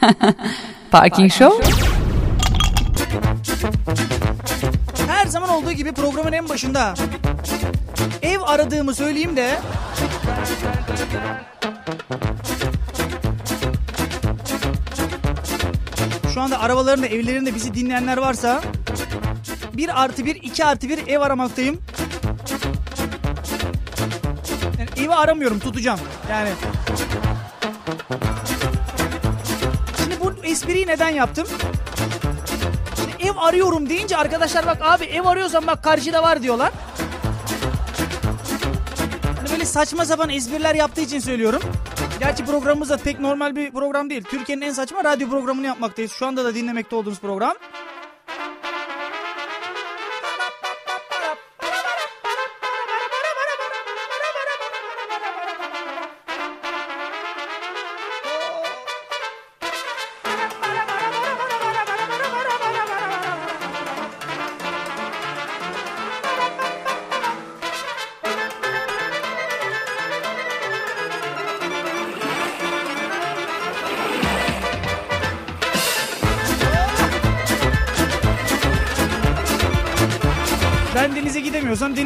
Parking Show Her zaman olduğu gibi programın en başında ev aradığımı söyleyeyim de şu anda arabalarında evlerinde bizi dinleyenler varsa bir artı bir iki artı bir ev aramaktayım. Yani evi aramıyorum tutacağım yani. Espriyi neden yaptım? Şimdi ev arıyorum deyince arkadaşlar bak abi ev arıyorsan bak karşıda var diyorlar. Hani böyle saçma sapan espriler yaptığı için söylüyorum. Gerçi programımız da pek normal bir program değil. Türkiye'nin en saçma radyo programını yapmaktayız. Şu anda da dinlemekte olduğunuz program.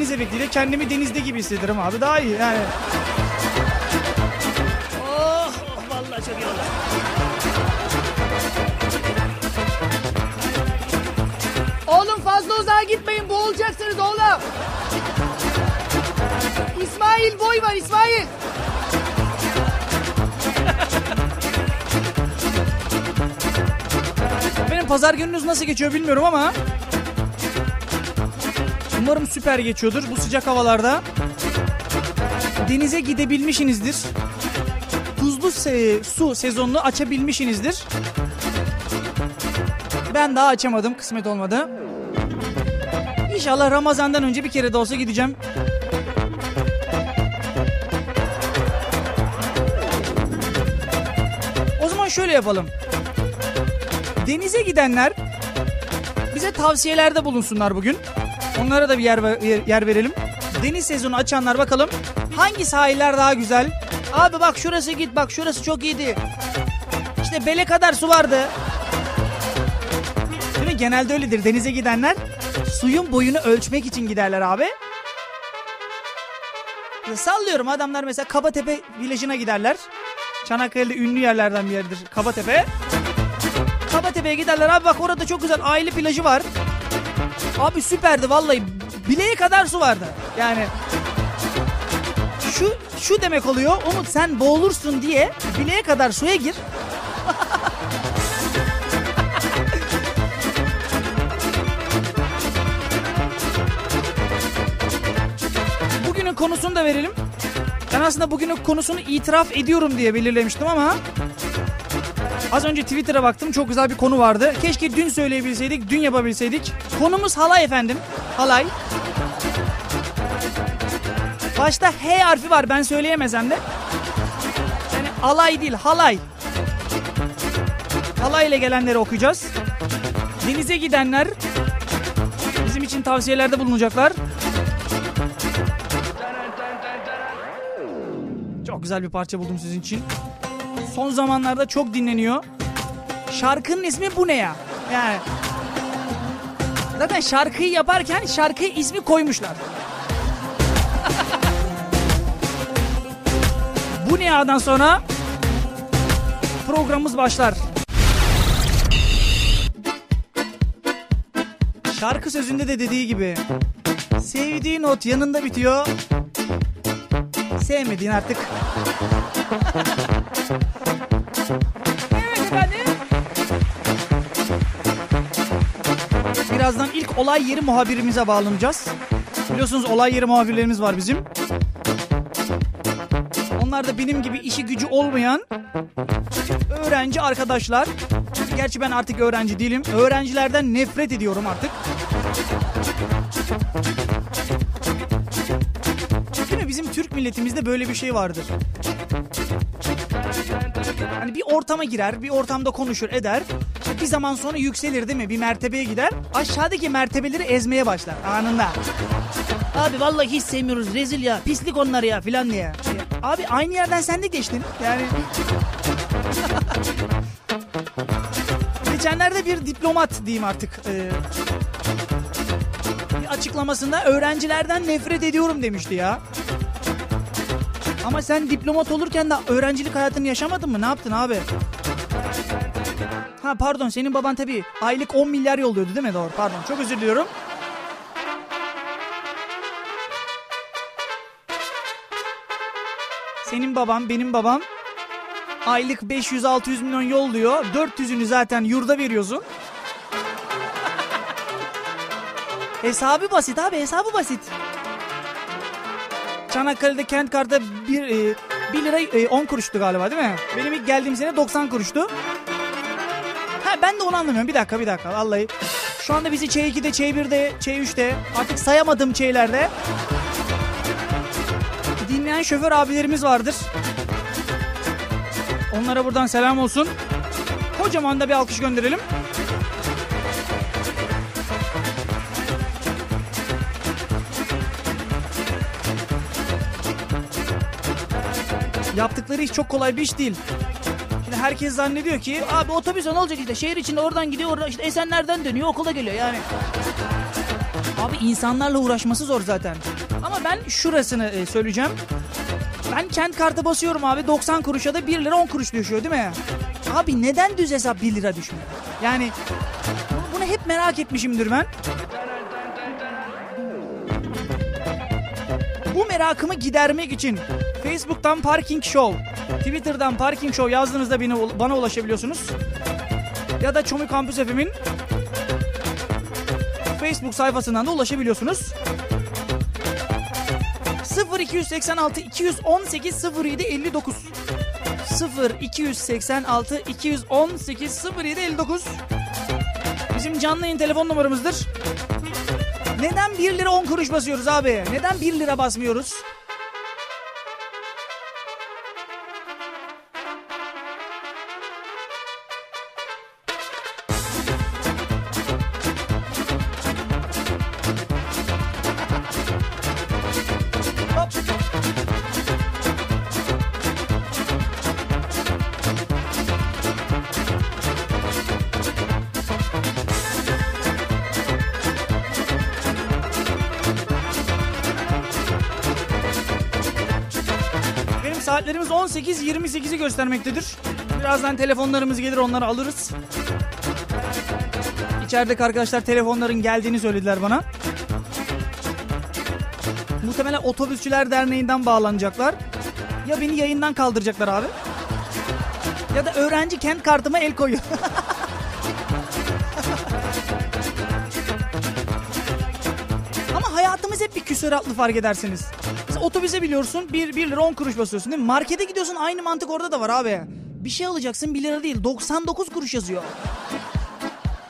Deniz efektiyle kendimi denizde gibi hissederim abi. Daha iyi yani. Oh, oh vallahi çok iyi oldu. Oğlum fazla uzağa gitmeyin boğulacaksınız oğlum. İsmail boy var İsmail. Benim pazar gününüz nasıl geçiyor bilmiyorum ama umarım süper geçiyordur bu sıcak havalarda. Denize gidebilmişsinizdir. Tuzlu se- su sezonunu açabilmişsinizdir. Ben daha açamadım, kısmet olmadı. İnşallah Ramazan'dan önce bir kere de olsa gideceğim. O zaman şöyle yapalım. Denize gidenler bize tavsiyelerde bulunsunlar bugün. Onlara da bir yer, yer, verelim. Deniz sezonu açanlar bakalım hangi sahiller daha güzel? Abi bak şurası git bak şurası çok iyiydi. İşte bele kadar su vardı. Değil mi? Genelde öyledir. Denize gidenler suyun boyunu ölçmek için giderler abi. Sallıyorum adamlar mesela Kabatepe plajına giderler. Çanakkale'de ünlü yerlerden bir yerdir Kabatepe. Kabatepe'ye giderler abi bak orada çok güzel aile plajı var. Abi süperdi vallahi bileğe kadar su vardı. Yani şu şu demek oluyor Umut sen boğulursun diye bileğe kadar suya gir. Bugünün konusunu da verelim. Ben aslında bugünün konusunu itiraf ediyorum diye belirlemiştim ama Az önce Twitter'a baktım çok güzel bir konu vardı. Keşke dün söyleyebilseydik, dün yapabilseydik. Konumuz halay efendim. Halay. Başta H harfi var ben söyleyemezsem de. Yani alay değil halay. Halay ile gelenleri okuyacağız. Denize gidenler bizim için tavsiyelerde bulunacaklar. Çok güzel bir parça buldum sizin için son zamanlarda çok dinleniyor. Şarkının ismi bu ne ya? Yani zaten şarkıyı yaparken şarkı ismi koymuşlar. bu ne ya'dan sonra programımız başlar. Şarkı sözünde de dediği gibi sevdiğin ot yanında bitiyor. Sevmediğin artık. Birazdan ilk olay yeri muhabirimize bağlanacağız. Biliyorsunuz olay yeri muhabirlerimiz var bizim. Onlar da benim gibi işi gücü olmayan öğrenci arkadaşlar. Gerçi ben artık öğrenci değilim. Öğrencilerden nefret ediyorum artık. Değil mi? Bizim Türk milletimizde böyle bir şey vardır. Hani bir ortama girer, bir ortamda konuşur, eder. İşte bir zaman sonra yükselir değil mi? Bir mertebeye gider. Aşağıdaki mertebeleri ezmeye başlar anında. Abi vallahi hiç sevmiyoruz rezil ya pislik onlar ya filan diye. Abi aynı yerden sen de geçtin. Yani geçenlerde bir diplomat diyeyim artık. E, bir açıklamasında öğrencilerden nefret ediyorum demişti ya. Ama sen diplomat olurken de öğrencilik hayatını yaşamadın mı? Ne yaptın abi? Ha pardon senin baban tabii aylık 10 milyar yolluyordu değil mi? Doğru pardon çok özür diliyorum. Senin baban benim babam aylık 500-600 milyon yolluyor. 400'ünü zaten yurda veriyorsun. hesabı basit abi hesabı basit. Çanakkale'de kent kartı 1 e, 1 lira e, 10 kuruştu galiba değil mi? Benim ilk geldiğim sene 90 kuruştu. Ha ben de onu anlamıyorum. Bir dakika bir dakika vallahi. Şu anda bizi Ç2'de, Ç1'de, Ç3'te artık sayamadığım şeylerde dinleyen şoför abilerimiz vardır. Onlara buradan selam olsun. Kocaman da bir alkış gönderelim. Yaptıkları iş çok kolay bir iş değil. Şimdi herkes zannediyor ki abi otobüs ne olacak işte şehir içinde oradan gidiyor oradan işte Esenler'den dönüyor okula geliyor yani. Abi insanlarla uğraşması zor zaten. Ama ben şurasını e, söyleyeceğim. Ben kent kartı basıyorum abi 90 kuruşa da 1 lira 10 kuruş düşüyor değil mi? Abi neden düz hesap 1 lira düşmüyor? Yani bunu hep merak etmişimdir ben. Bu merakımı gidermek için Facebook'tan Parking Show, Twitter'dan Parking Show yazdığınızda beni, bana ulaşabiliyorsunuz. Ya da Çomu Kampüs FM'in Facebook sayfasından da ulaşabiliyorsunuz. 0286 218 07 59 0 286 218 07 59 Bizim canlı yayın telefon numaramızdır. Neden 1 lira 10 kuruş basıyoruz abi? Neden 1 lira basmıyoruz? Saatlerimiz 18-28'i göstermektedir. Birazdan telefonlarımız gelir onları alırız. İçerideki arkadaşlar telefonların geldiğini söylediler bana. Muhtemelen Otobüsçüler Derneği'nden bağlanacaklar. Ya beni yayından kaldıracaklar abi. Ya da öğrenci kent kartıma el koyuyor. bir küsuratlı fark edersiniz. Mesela otobüse biliyorsun 1, 1 lira 10 kuruş basıyorsun değil mi? Markete gidiyorsun aynı mantık orada da var abi. Bir şey alacaksın 1 lira değil 99 kuruş yazıyor.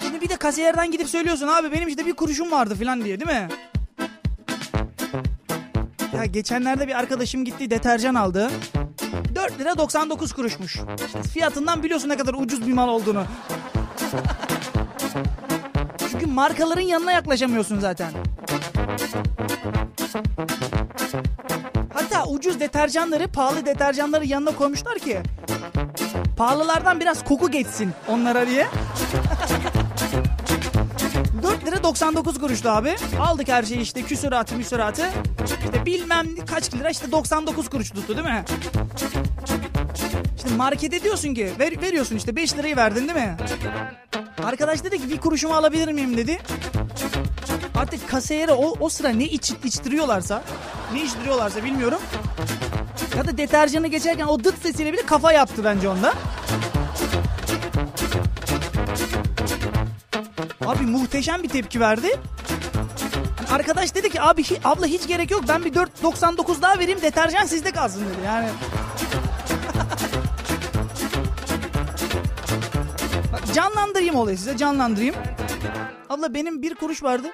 Şimdi bir de kasiyerden gidip söylüyorsun abi benim işte bir kuruşum vardı falan diye değil mi? Ya geçenlerde bir arkadaşım gitti deterjan aldı. 4 lira 99 kuruşmuş. İşte fiyatından biliyorsun ne kadar ucuz bir mal olduğunu. Çünkü markaların yanına yaklaşamıyorsun zaten. Hatta ucuz deterjanları pahalı deterjanları yanına koymuşlar ki pahalılardan biraz koku geçsin onlara diye. 4 lira 99 kuruştu abi. Aldık her şeyi işte küsuratı müsuratı. İşte bilmem kaç lira işte 99 kuruş tuttu değil mi? İşte markete diyorsun ki ver, veriyorsun işte 5 lirayı verdin değil mi? Arkadaş dedi ki bir kuruşumu alabilir miyim dedi. Artık kasiyere o, o sıra ne iç, içtiriyorlarsa ne içtiriyorlarsa bilmiyorum. Ya da deterjanı geçerken o dıt sesiyle bile kafa yaptı bence onda. Abi muhteşem bir tepki verdi. Arkadaş dedi ki abi abla hiç gerek yok ben bir 4.99 daha vereyim deterjan sizde kalsın dedi yani. Canlandırayım olayı size canlandırayım. Abla benim bir kuruş vardı.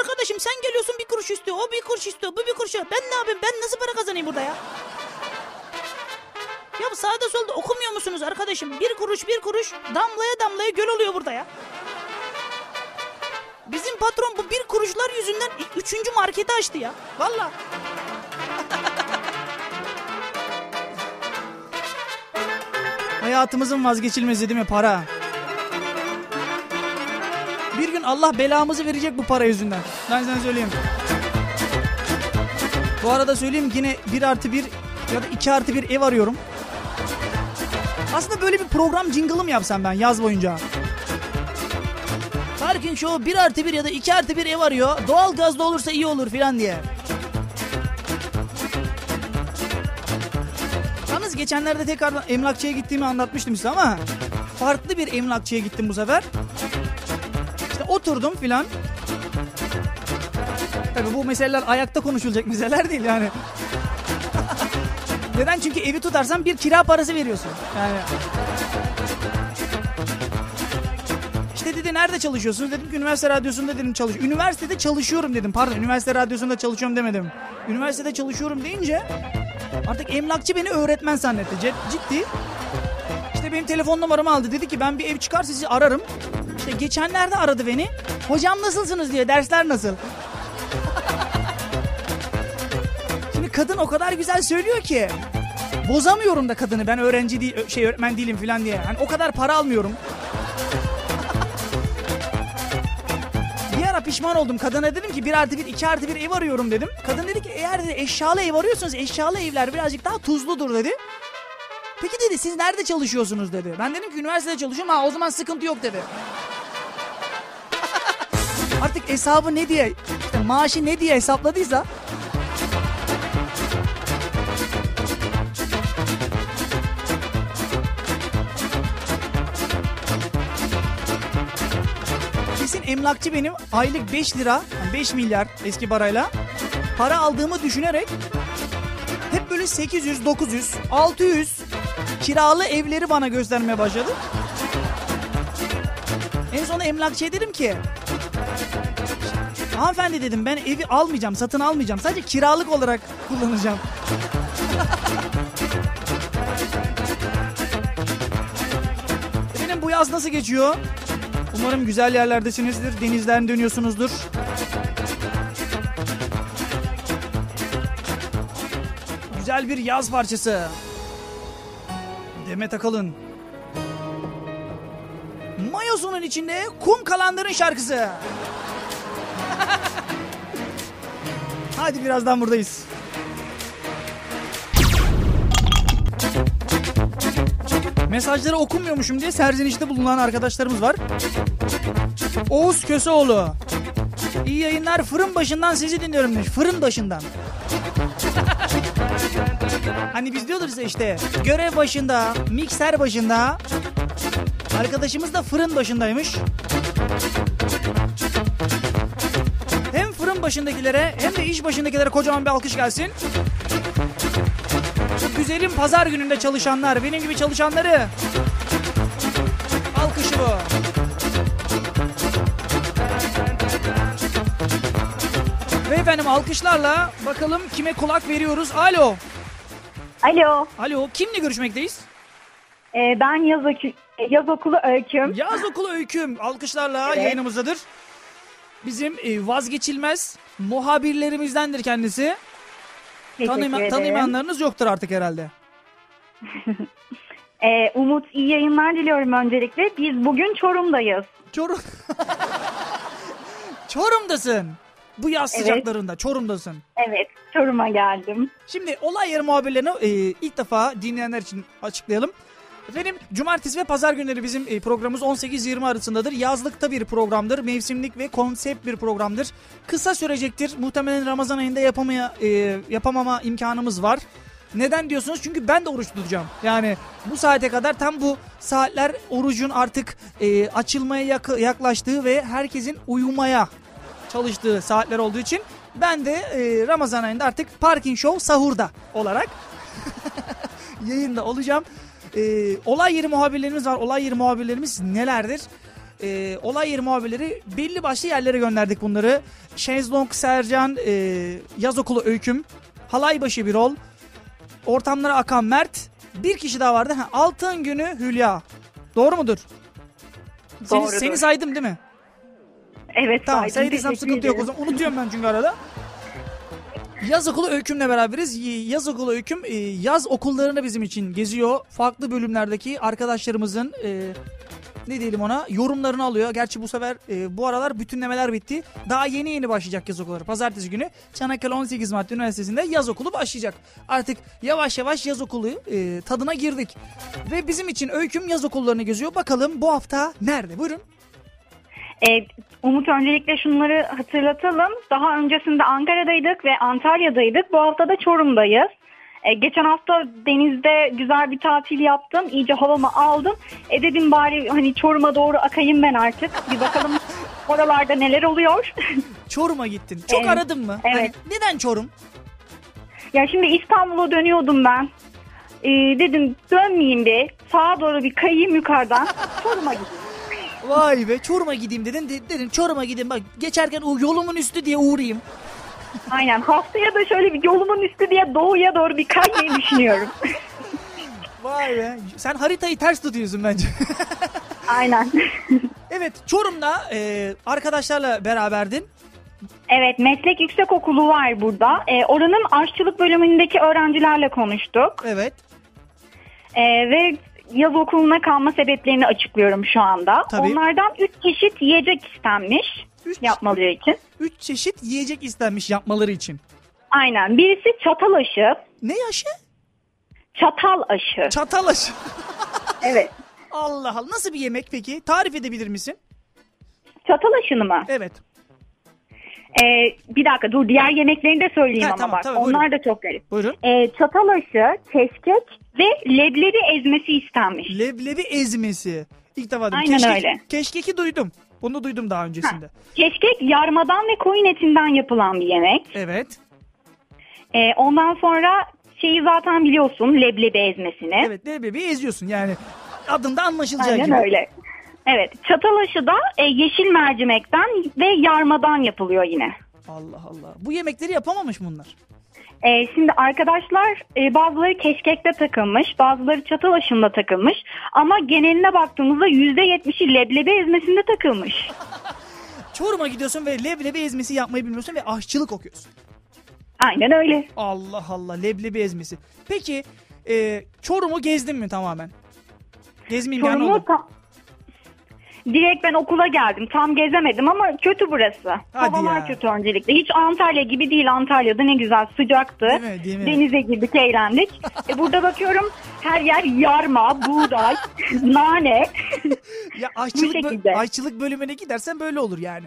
Arkadaşım sen geliyorsun bir kuruş istiyor. O bir kuruş istiyor. Bu bir kuruş istiyor. Ben ne yapayım? Ben nasıl para kazanayım burada ya? Ya sağda solda okumuyor musunuz arkadaşım? Bir kuruş bir kuruş damlaya damlaya göl oluyor burada ya. Bizim patron bu bir kuruşlar yüzünden üçüncü marketi açtı ya. Valla. Hayatımızın vazgeçilmezi değil mi para? Gün Allah belamızı verecek bu para yüzünden. Ben sana söyleyeyim. Bu arada söyleyeyim yine 1 artı 1 ya da 2 artı 1 ev arıyorum. Aslında böyle bir program jingle'ı mı yapsam ben yaz boyunca? Parking Show 1 artı 1 ya da 2 artı 1 ev arıyor. Doğal gazda olursa iyi olur filan diye. Yalnız geçenlerde tekrardan emlakçıya gittiğimi anlatmıştım size ama farklı bir emlakçıya gittim bu sefer. Oturdum filan. Tabii bu meseleler ayakta konuşulacak meseleler değil yani. Neden? Çünkü evi tutarsan bir kira parası veriyorsun. Yani İşte dedi nerede çalışıyorsunuz? Dedim ki üniversite radyosunda dedim çalış. Üniversitede çalışıyorum dedim. Pardon üniversite radyosunda çalışıyorum demedim. Üniversitede çalışıyorum deyince artık emlakçı beni öğretmen zannetti. Ciddi. İşte benim telefon numaramı aldı. Dedi ki ben bir ev çıkar sizi ararım. İşte geçenlerde aradı beni. Hocam nasılsınız diyor. Dersler nasıl? Şimdi kadın o kadar güzel söylüyor ki. Bozamıyorum da kadını ben öğrenci değil şey öğretmen değilim falan diye. Hani o kadar para almıyorum. Bir ara pişman oldum. Kadına dedim ki bir artı bir, iki artı bir ev arıyorum dedim. Kadın dedi ki eğer dedi, eşyalı ev arıyorsanız eşyalı evler birazcık daha tuzludur dedi. Peki dedi siz nerede çalışıyorsunuz dedi. Ben dedim ki üniversitede çalışıyorum. Ha o zaman sıkıntı yok dedi. Artık hesabı ne diye, işte maaşı ne diye hesapladıysa Kesin emlakçı benim aylık 5 lira, yani 5 milyar eski parayla para aldığımı düşünerek hep böyle 800, 900, 600 kiralı evleri bana göstermeye başladı. En sonunda emlakçıya dedim ki Hanımefendi dedim ben evi almayacağım, satın almayacağım. Sadece kiralık olarak kullanacağım. Benim bu yaz nasıl geçiyor? Umarım güzel yerlerdesinizdir, denizden dönüyorsunuzdur. Güzel bir yaz parçası. Demet Akalın. Mayosunun içinde kum kalanların şarkısı. Hadi birazdan buradayız. Mesajları okunmuyormuşum diye serzenişte bulunan arkadaşlarımız var. Oğuz Köseoğlu. İyi yayınlar fırın başından sizi dinliyorum demiş. Fırın başından. hani biz diyoruz işte görev başında, mikser başında. Arkadaşımız da fırın başındaymış. Başındakilere hem de iş başındakilere kocaman bir alkış gelsin. Bu güzelim pazar gününde çalışanlar, benim gibi çalışanları. Alkışı bu. Ve efendim alkışlarla bakalım kime kulak veriyoruz. Alo. Alo, Alo kimle görüşmekteyiz? e, ben yaz, e, yaz okulu öyküm. Yaz okulu öyküm alkışlarla Evet. yayınımızdadır. Bizim e, vazgeçilmez muhabirlerimizdendir kendisi. Tanıma, tanımayanlarınız yoktur artık herhalde. E, Umut iyi yayınlar diliyorum öncelikle. Biz bugün Çorum'dayız. Çorum. Çorum'dasın. Bu yaz Evet. sıcaklarında Çorum'dasın. Evet, Çorum'a geldim. Şimdi olay yeri muhabirlerini e, ilk defa dinleyenler için açıklayalım. Efendim cumartesi ve pazar günleri bizim e, programımız 18-20 arasındadır. Yazlıkta bir programdır. Mevsimlik ve konsept bir programdır. Kısa sürecektir. Muhtemelen Ramazan ayında yapamaya, e, yapamama imkanımız var. Neden diyorsunuz? Çünkü ben de oruç tutacağım. Yani bu saate kadar tam bu saatler orucun artık e, açılmaya yak- yaklaştığı ve herkesin uyumaya çalıştığı saatler olduğu için ben de e, Ramazan ayında artık Parking Show sahurda olarak yayında olacağım. E, olay yeri muhabirlerimiz var. Olay yeri muhabirlerimiz nelerdir? E, olay yeri muhabirleri belli başlı yerlere gönderdik bunları. Şezlong Sercan, e, Yaz Okulu Öyküm, Halaybaşı Birol, Ortamlara Akan Mert, bir kişi daha vardı. Ha, Altın Günü Hülya. Doğru mudur? Seni, Doğrudur. seni saydım değil mi? Evet, Tamam saydım, saydıysam teşekkür sıkıntı yok o zaman. Unutuyorum ben çünkü arada. Yaz okulu öykümle beraberiz. Yaz okulu öyküm e, yaz okullarını bizim için geziyor. Farklı bölümlerdeki arkadaşlarımızın e, ne diyelim ona yorumlarını alıyor. Gerçi bu sefer e, bu aralar bütünlemeler bitti. Daha yeni yeni başlayacak yaz okulları. Pazartesi günü Çanakkale 18 Mart Üniversitesi'nde yaz okulu başlayacak. Artık yavaş yavaş yaz okulu tadına girdik. Ve bizim için Öyküm yaz okullarını geziyor. Bakalım bu hafta nerede? Buyurun. Ee, Umut öncelikle şunları hatırlatalım. Daha öncesinde Ankara'daydık ve Antalya'daydık. Bu hafta da Çorum'dayız. Ee, geçen hafta denizde güzel bir tatil yaptım. İyice havamı aldım. E dedim bari hani Çorum'a doğru akayım ben artık. Bir bakalım oralarda neler oluyor. Çorum'a gittin. Çok Evet. aradın mı? Evet. Hani neden Çorum? ya şimdi İstanbul'a dönüyordum ben. Ee, dedim dönmeyeyim bir. Sağa doğru bir kayayım yukarıdan. Çorum'a gideyim. Vay be Çorum'a gideyim dedin. De- dedim Çorum'a gideyim bak geçerken o yolumun üstü diye uğrayayım. Aynen haftaya da şöyle bir yolumun üstü diye doğuya doğru bir kaymayı düşünüyorum. Vay be. Sen haritayı ters tutuyorsun bence. Aynen. evet Çorum'da e, arkadaşlarla beraberdin. Evet meslek yüksekokulu var burada. Ee, oranın aşçılık bölümündeki öğrencilerle konuştuk. Evet. Ee, ve yaz okuluna kalma sebeplerini açıklıyorum şu anda. Tabii. Onlardan 3 çeşit yiyecek istenmiş Üç, yapmaları için. üç çeşit yiyecek istenmiş yapmaları için. Aynen. Birisi çatal aşı. Ne yaşı? Çatal aşı. Çatal aşı. evet. Allah Allah. Nasıl bir yemek peki? Tarif edebilir misin? Çatal aşını mı? Evet. Ee, bir dakika dur diğer yemeklerini de söyleyeyim Ha, ama tamam, bak. tabii, Onlar buyurun. da çok garip. Buyurun. Ee, çatal aşı, keşkek ve leblebi ezmesi istenmiş. Leblebi ezmesi. İlk defa duydum. Aynen Keşkek- öyle. Keşkeki duydum. Bunu duydum daha öncesinde. Keşkek yarmadan ve koyun etinden yapılan bir yemek. Evet. Ee, ondan sonra şeyi zaten biliyorsun leblebi ezmesini. Evet leblebi eziyorsun yani. Adında anlaşılacağı Aynen gibi. öyle. Evet çatal aşı da e, yeşil mercimekten ve yarmadan yapılıyor yine. Allah Allah. Bu yemekleri yapamamış bunlar. E, şimdi arkadaşlar e, bazıları keşkekte takılmış bazıları çatal aşında takılmış ama geneline baktığımızda %70'i leblebi ezmesinde takılmış. Çorum'a gidiyorsun ve leblebi ezmesi yapmayı bilmiyorsun ve aşçılık okuyorsun. Aynen öyle. Allah Allah leblebi ezmesi. Peki e, Çorum'u gezdin mi tamamen? Gezme imkanı Çorum'u oldu. ta- Direkt ben okula geldim. Tam gezemedim ama kötü burası. Hadi Havalar ya. kötü öncelikle. Hiç Antalya gibi değil. Antalya'da ne güzel sıcaktı. Değil mi, değil mi? Denize girdik, eğlendik. e burada bakıyorum her yer yarma, buğday, nane. Ya aşçılık, bö- aşçılık bölümüne gidersen böyle olur yani.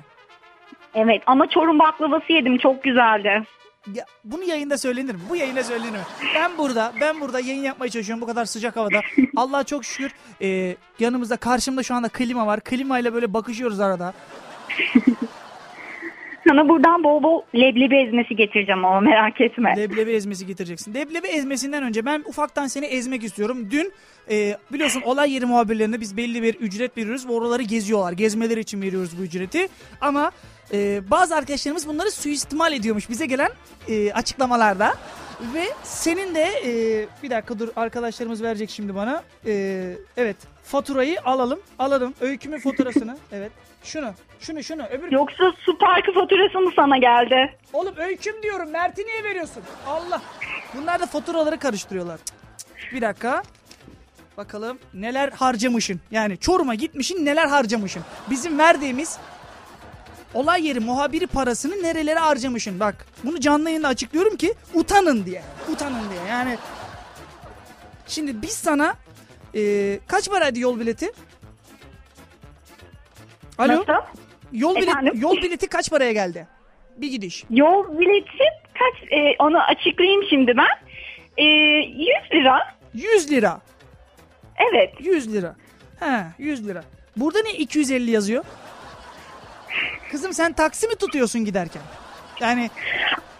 evet ama Çorum baklavası yedim. Çok güzeldi. Ya, bunu yayında söylenir mi? Bu yayında söylenir mi? Ben burada, ben burada yayın yapmaya çalışıyorum bu kadar sıcak havada. Allah çok şükür e, yanımızda karşımda şu anda klima var. Klimayla böyle bakışıyoruz arada. Sana buradan bol bol leblebi ezmesi getireceğim ama merak etme. Leblebi ezmesi getireceksin. Leblebi ezmesinden önce ben ufaktan seni ezmek istiyorum. Dün e, biliyorsun olay yeri muhabirlerine biz belli bir ücret veriyoruz ve oraları geziyorlar. Gezmeleri için veriyoruz bu ücreti. Ama e, bazı arkadaşlarımız bunları suistimal ediyormuş bize gelen e, açıklamalarda. Ve senin de e, bir dakika dur arkadaşlarımız verecek şimdi bana. E, evet faturayı alalım. Alalım. Öykümün faturasını. Evet. Şunu. Şunu şunu. Öbür Yoksa su parkı faturası mı sana geldi? Oğlum öyküm diyorum. Mert'i niye veriyorsun? Allah. Bunlar da faturaları karıştırıyorlar. Cık, cık. Bir dakika. Bakalım neler harcamışın. Yani Çorum'a gitmişin neler harcamışın. Bizim verdiğimiz olay yeri muhabiri parasını nerelere harcamışın. Bak bunu canlı yayında açıklıyorum ki utanın diye. Utanın diye yani. Şimdi biz sana e, kaç paraydı yol bileti? Alo. Nasıl? Yol Efendim? yol bileti kaç paraya geldi? Bir gidiş. Yol bileti kaç? e, onu açıklayayım şimdi ben. E, 100 lira. 100 lira. Evet. 100 lira. He 100 lira. Burada ne 250 yazıyor? Kızım sen taksi mi tutuyorsun giderken? Yani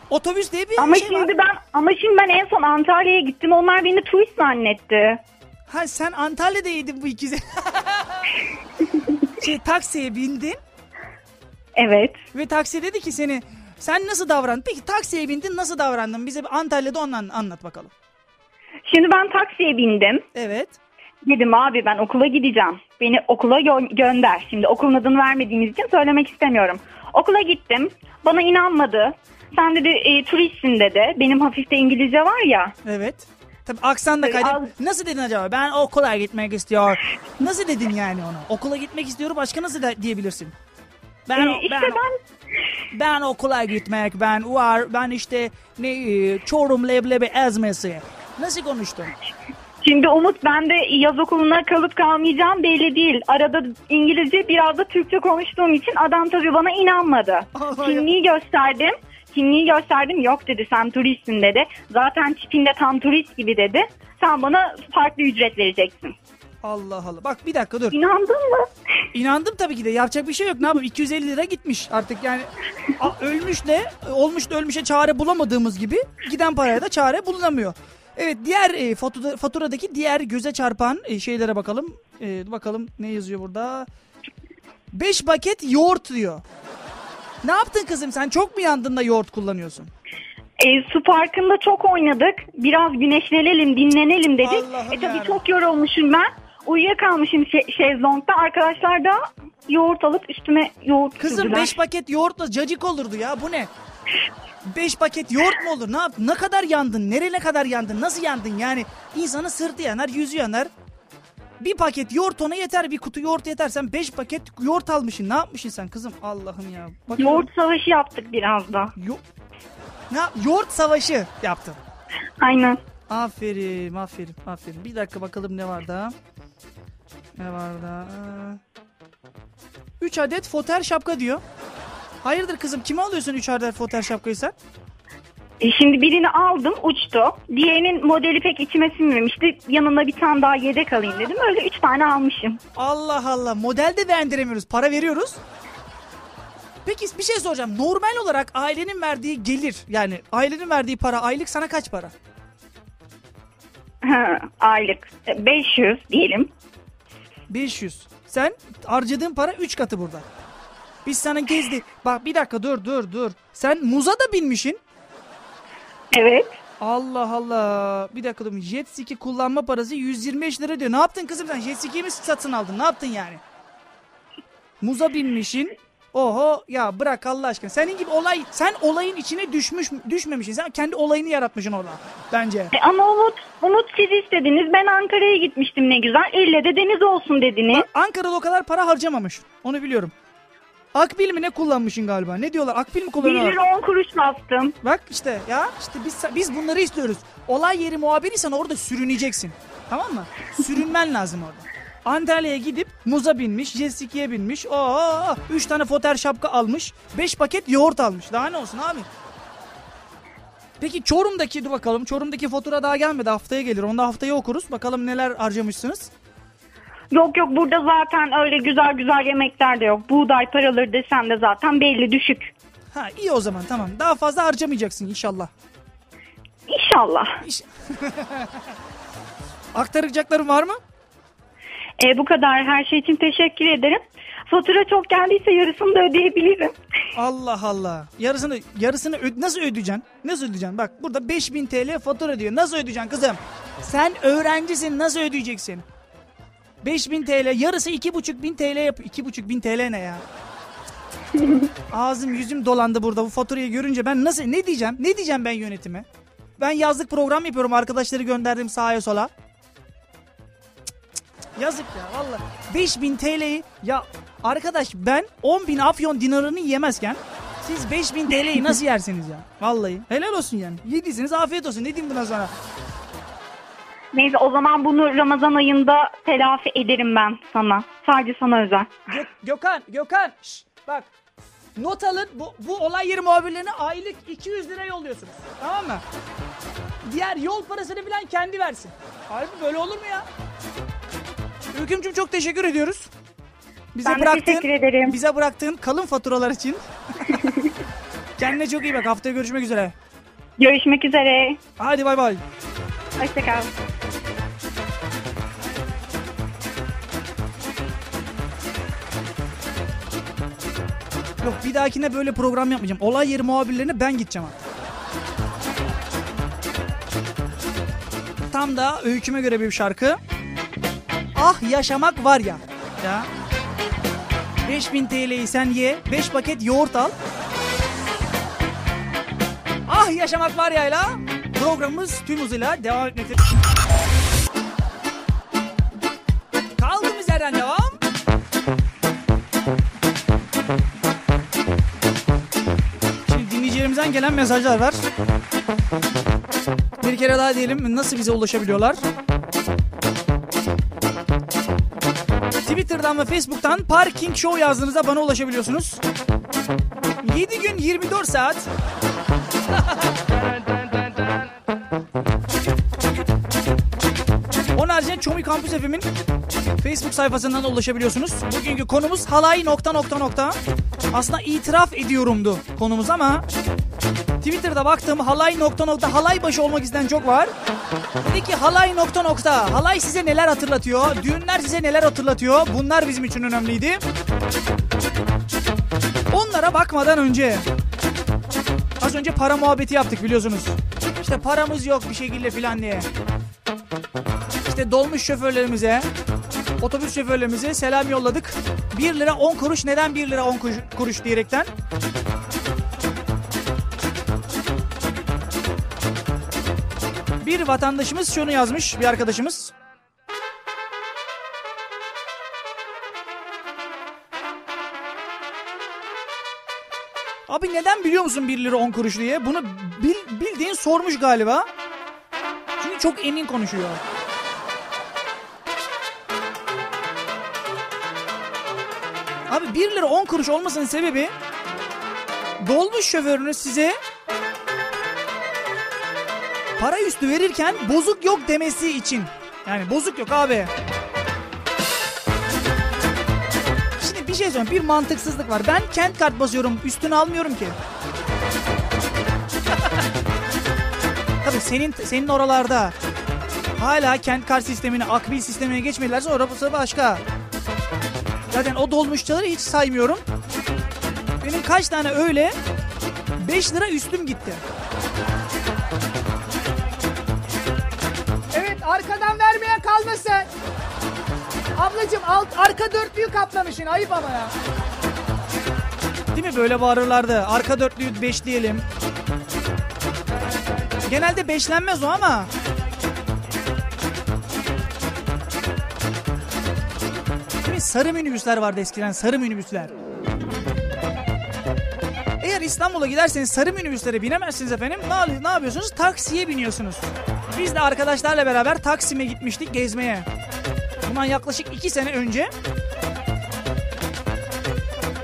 otobüs diye bir Ama şey var. şimdi ben ama şimdi ben en son Antalya'ya gittim. Onlar beni turist zannetti. Ha sen Antalya'daydın bu 250. şey taksiye bindin Evet. ve taksi dedi ki seni sen nasıl davrandın? Peki taksiye bindin nasıl davrandın? Bize bir Antalya'da ondan anlat bakalım. Şimdi ben taksiye bindim. Evet. Dedim abi ben okula gideceğim. Beni okula gö- gönder. Şimdi okulun adını vermediğimiz için söylemek istemiyorum. Okula gittim. Bana inanmadı. Sen dedi e, turistsin dedi. Benim hafif de İngilizce var ya. Evet. Tabii aksan da al- Nasıl dedin acaba? Ben okula gitmek istiyorum. Nasıl dedin yani ona? Okula gitmek istiyorum başka nasıl de- diyebilirsin? Ben, Ee, işte ben, ben ben okula gitmek, ben var, ben işte ne e, Çorum leblebi ezmesi. Nasıl konuştun? Şimdi Umut ben de yaz okuluna kalıp kalmayacağım belli değil. Arada İngilizce biraz da Türkçe konuştuğum için adam tabii bana inanmadı. Allah. Kimliği gösterdim. Kimliği gösterdim yok dedi sen turistsin dedi. Zaten tipinde tam turist gibi dedi. Sen bana farklı ücret vereceksin. Allah Allah. Bak bir dakika dur. İnandın mı? İnandım tabii ki de. Yapacak bir şey yok. Ne yapayım? 250 lira gitmiş artık yani. Ölmüş de olmuş da ölmüşe çare bulamadığımız gibi giden paraya da çare bulunamıyor. Evet diğer e, fatura, faturadaki diğer göze çarpan e, şeylere bakalım. E, bakalım ne yazıyor burada. 5 paket yoğurt diyor. Ne yaptın kızım sen çok mu yandın da yoğurt kullanıyorsun? E, su parkında çok oynadık. Biraz güneşlenelim, dinlenelim dedik. Allah'ım e tabii yarabbim. çok yorulmuşum ben. Uyuyakalmışım şe- şezlongda. Arkadaşlar da yoğurt alıp üstüme yoğurt Kızım sürdüler. 5 paket yoğurtla cacık olurdu ya bu ne? 5 paket yoğurt mu olur? Ne yap? Ne kadar yandın? Nereye kadar yandın? Nasıl yandın? Yani insanın sırtı yanar, yüzü yanar. Bir paket yoğurt ona yeter. Bir kutu yoğurt yeter. Sen 5 paket yoğurt almışsın. Ne yapmışsın sen kızım? Allah'ım ya. Bak Yoğurt savaşı yaptık biraz da. Yo- ne yap? Yoğurt savaşı yaptın. Aynen. Aferin, aferin, aferin. Bir dakika bakalım ne var daha. Ne var daha? 3 adet foter şapka diyor. Hayırdır kızım kime alıyorsun 3 adet foter şapkayı sen? E şimdi birini aldım uçtu. Diğerinin modeli pek içime sinmemişti. Yanına bir tane daha yedek alayım dedim. Öyle üç tane almışım. Allah Allah model de beğendiremiyoruz. Para veriyoruz. Peki bir şey soracağım. Normal olarak ailenin verdiği gelir yani ailenin verdiği para aylık sana kaç para? Aylık. E, 500 diyelim. 500. Sen harcadığın para 3 katı burada. Biz sana gezdi. Bak bir dakika dur dur dur. Sen muza da binmişsin. Evet. Allah Allah. Bir dakika dur. Jet ski kullanma parası 125 lira diyor. Ne yaptın kızım sen? Jet ski'yi mi satın aldın? Ne yaptın yani? Muza binmişsin. Oho ya bırak Allah aşkına. Senin gibi olay sen olayın içine düşmüş düşmemişsin. Sen kendi olayını yaratmışsın orada. Bence. E, ama Umut, Umut siz istediniz. Ben Ankara'ya gitmiştim ne güzel. İlle de deniz olsun dediniz. Bak, Ankara'da o kadar para harcamamış. Onu biliyorum. Akbil mi ne kullanmışsın galiba? Ne diyorlar? Akbil mi 1 kullanıyorlar? lira 10 kuruş bastım. Bak işte ya işte biz biz bunları istiyoruz. Olay yeri muhabiriysen orada sürüneceksin. Tamam mı? Sürünmen lazım orada. Antalya'ya gidip muza binmiş, jet ski'ye binmiş. Oo, 3 tane foter şapka almış. 5 paket yoğurt almış. Daha ne olsun abi? Peki Çorum'daki dur bakalım. Çorum'daki fatura daha gelmedi. Haftaya gelir. Onu da haftaya okuruz. Bakalım neler harcamışsınız. Yok yok burada zaten öyle güzel güzel yemekler de yok. Buğday paraları desen de zaten belli düşük. Ha iyi o zaman tamam. Daha fazla harcamayacaksın inşallah. İnşallah. İş... Aktaracakların var mı? E, bu kadar her şey için teşekkür ederim. Fatura çok geldiyse yarısını da ödeyebilirim. Allah Allah. Yarısını yarısını ö- nasıl ödeyeceksin? Nasıl ödeyeceksin? Bak burada 5000 TL fatura diyor. Nasıl ödeyeceksin kızım? Sen öğrencisin nasıl ödeyeceksin? 5000 TL yarısı 2500 TL yap. 2500 TL ne ya? Ağzım yüzüm dolandı burada bu faturayı görünce ben nasıl ne diyeceğim? Ne diyeceğim ben yönetime? Ben yazlık program yapıyorum arkadaşları gönderdim sağa sola. Yazık ya valla. 5000 TL'yi ya arkadaş ben 10.000 afyon dinarını yemezken siz 5000 TL'yi nasıl yersiniz ya? Vallahi helal olsun yani. Yediyseniz afiyet olsun. Ne diyeyim bundan sonra? Neyse o zaman bunu Ramazan ayında telafi ederim ben sana. Sadece sana özel. Gök, Gökhan, Gökhan. şş, bak not alın. Bu, bu olay yeri muhabirlerine aylık 200 lira yolluyorsunuz. Tamam mı? Diğer yol parasını falan kendi versin. Harbi böyle olur mu ya? Hükümcüm çok teşekkür ediyoruz. Bize Ben bıraktığın, teşekkür ederim. Bize bıraktığın kalın faturalar için. Kendine çok iyi bak. Haftaya görüşmek üzere. Görüşmek üzere. Hadi bay bay. Hoşçakal. Yok bir dahakine böyle program yapmayacağım. Olay yeri muhabirlerine ben gideceğim artık. Tam da öyküme göre bir şarkı. Ah yaşamak var ya. Ya. 5000 TL'yi sen ye. 5 paket yoğurt al. Ah yaşamak var ya la. Programımız tüm hızıyla devam etmekte. Kaldığımız yerden devam. Şimdi dinleyicilerimizden gelen mesajlar var. Bir kere daha diyelim nasıl bize ulaşabiliyorlar? Twitter'dan ve Facebook'tan Parking Show yazdığınızda bana ulaşabiliyorsunuz. 7 gün 24 saat Onun haricinde Çomi Kampüs FM'in Facebook sayfasından da ulaşabiliyorsunuz. Bugünkü konumuz halay nokta nokta nokta. Aslında itiraf ediyorumdu konumuz ama Twitter'da baktım halay nokta nokta halay başı olmak isteyen çok var. Dedi ki halay nokta nokta halay size neler hatırlatıyor? Düğünler size neler hatırlatıyor? Bunlar bizim için önemliydi. Onlara bakmadan önce az önce para muhabbeti yaptık biliyorsunuz. İşte paramız yok bir şekilde filan diye. İşte dolmuş şoförlerimize, otobüs şoförlerimize selam yolladık. 1 lira 10 kuruş neden 1 lira 10 kuruş, kuruş diyerekten. Vatandaşımız şunu yazmış bir arkadaşımız. Abi neden biliyor musun 1 lira 10 kuruş diye? Bunu bil- bildiğin sormuş galiba. Çünkü çok emin konuşuyor. Abi 1 lira 10 kuruş olmasının sebebi dolmuş şoförünüz size para üstü verirken bozuk yok demesi için. Yani bozuk yok abi. Şimdi bir şey söyleyeyim. Bir mantıksızlık var. Ben kent kart basıyorum. Üstünü almıyorum ki. Tabii senin senin oralarda hala kent kart sistemine, akbil sistemine geçmedilerse orası başka. Zaten o dolmuşçaları hiç saymıyorum. Benim kaç tane öyle 5 lira üstüm gitti. Ablacım alt arka dörtlüyü kaplamışsın ayıp ama ya. Değil mi böyle bağırırlardı. Arka dörtlüyü beşleyelim. Genelde beşlenmez o ama. Değil mi? Sarı minibüsler vardı eskiden. Sarı minibüsler. Eğer İstanbul'a giderseniz sarı minibüslere binemezsiniz efendim. Ne, ne yapıyorsunuz? Taksiye biniyorsunuz. Biz de arkadaşlarla beraber Taksim'e gitmiştik gezmeye. Bundan yaklaşık iki sene önce.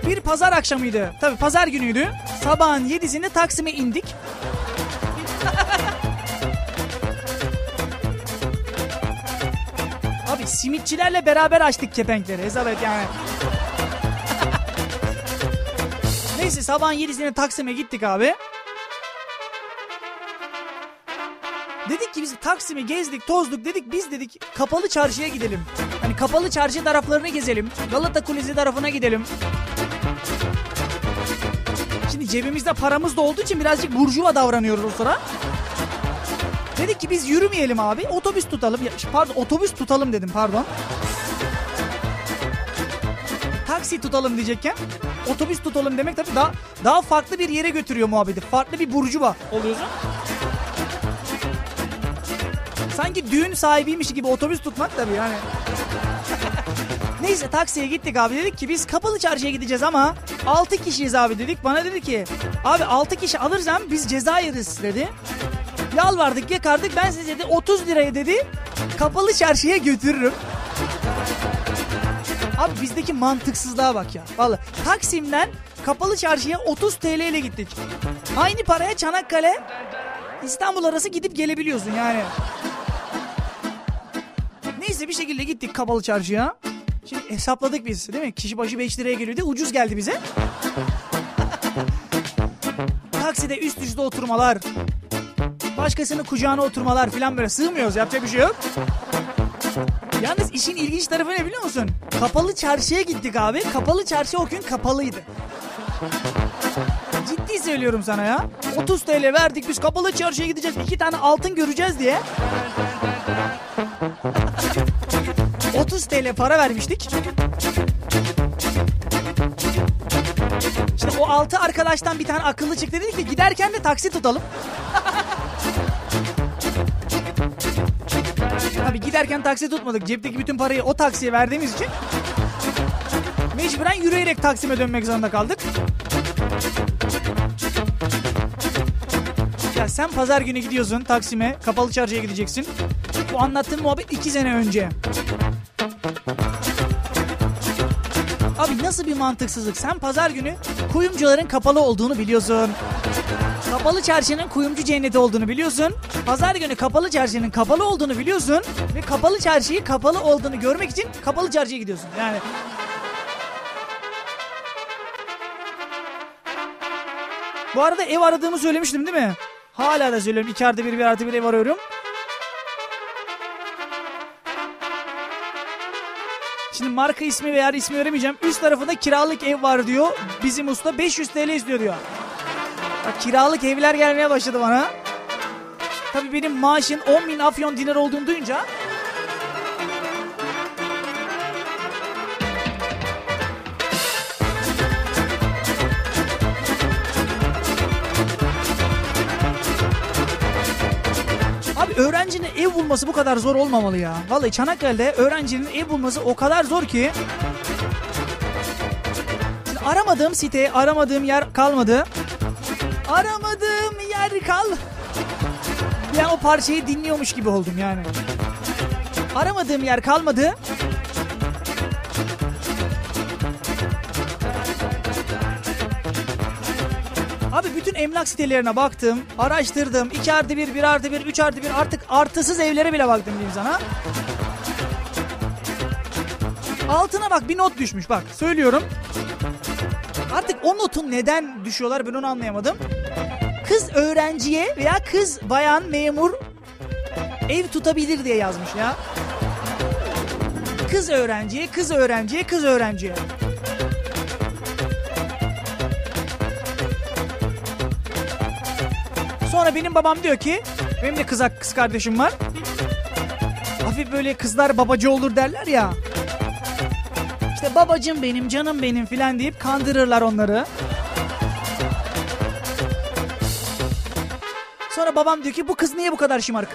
Bir pazar akşamıydı. Tabi pazar günüydü. Sabahın yedisinde Taksim'e indik. Abi simitçilerle beraber açtık kepenkleri. Hesap yani. Neyse sabahın yedisinde Taksim'e gittik abi. Dedik ki biz Taksim'i gezdik, tozduk dedik biz dedik kapalı çarşıya gidelim. Hani kapalı çarşı taraflarını gezelim. Galata Kulesi tarafına gidelim. Şimdi cebimizde paramız da olduğu için birazcık burjuva davranıyoruz o sıra. Dedik ki biz yürümeyelim abi otobüs tutalım. Pardon otobüs tutalım dedim pardon. Taksi tutalım diyecekken otobüs tutalım demek tabii daha, daha farklı bir yere götürüyor muhabbeti. Farklı bir burjuva oluyorsun. Sanki düğün sahibiymiş gibi otobüs tutmak tabii yani. Neyse taksiye gittik abi dedik ki biz kapalı çarşıya gideceğiz ama 6 kişiyiz abi dedik. Bana dedi ki abi 6 kişi alırsam biz ceza yeriz dedi. Yalvardık yakardık ben size dedi 30 liraya dedi kapalı çarşıya götürürüm. Abi bizdeki mantıksızlığa bak ya. Vallahi Taksim'den kapalı çarşıya 30 TL ile gittik. Aynı paraya Çanakkale İstanbul arası gidip gelebiliyorsun yani. Neyse bir şekilde gittik kapalı çarşıya. Şimdi hesapladık biz değil mi? Kişi başı 5 liraya geliyordu. Ucuz geldi bize. Takside üst üste oturmalar. Başkasının kucağına oturmalar falan böyle sığmıyoruz. Yapacak bir şey yok. Yalnız işin ilginç tarafı ne biliyor musun? Kapalı çarşıya gittik abi. Kapalı çarşı o gün kapalıydı. Ciddi söylüyorum sana ya. 30 TL verdik biz kapalı çarşıya gideceğiz. iki tane altın göreceğiz diye. 30 TL para vermiştik. İşte o altı arkadaştan bir tane akıllı çıktı dedik ki giderken de taksi tutalım. Tabii giderken taksi tutmadık. Cepteki bütün parayı o taksiye verdiğimiz için mecburen yürüyerek Taksim'e dönmek zorunda kaldık. Ya sen pazar günü gidiyorsun Taksim'e, Kapalı Çarşı'ya gideceksin. Bu anlattığım muhabbet iki sene önce. Abi nasıl bir mantıksızlık? Sen pazar günü kuyumcuların kapalı olduğunu biliyorsun. Kapalı çarşının kuyumcu cenneti olduğunu biliyorsun. Pazar günü kapalı çarşının kapalı olduğunu biliyorsun. Ve kapalı çarşıyı kapalı olduğunu görmek için kapalı çarşıya gidiyorsun. Yani Bu arada ev aradığımı söylemiştim değil mi? Hala da söylüyorum. 2 artı 1, 1 artı 1 ev arıyorum. Şimdi marka ismi veya ismi veremeyeceğim. Üst tarafında kiralık ev var diyor. Bizim usta 500 TL istiyor diyor. Bak kiralık evler gelmeye başladı bana. Tabii benim maaşın 10 bin afyon dinar olduğunu duyunca Abi öğrencinin ev bulması bu kadar zor olmamalı ya. Vallahi Çanakkale'de öğrencinin ev bulması o kadar zor ki. Şimdi aramadığım site, aramadığım yer kalmadı. Aramadığım yer kal. Yani o parçayı dinliyormuş gibi oldum yani. Aramadığım yer kalmadı. Emlak sitelerine baktım, araştırdım. 2 artı 1, 1 artı 1, 3 artı 1 artık artısız evlere bile baktım diyeyim sana. Altına bak bir not düşmüş bak söylüyorum. Artık o notun neden düşüyorlar ben onu anlayamadım. Kız öğrenciye veya kız bayan memur ev tutabilir diye yazmış ya. Kız öğrenciye, kız öğrenciye, kız öğrenciye. Sonra benim babam diyor ki, benim de kız, kız kardeşim var. Hafif böyle kızlar babacı olur derler ya. İşte babacım benim, canım benim filan deyip kandırırlar onları. Sonra babam diyor ki bu kız niye bu kadar şımarık?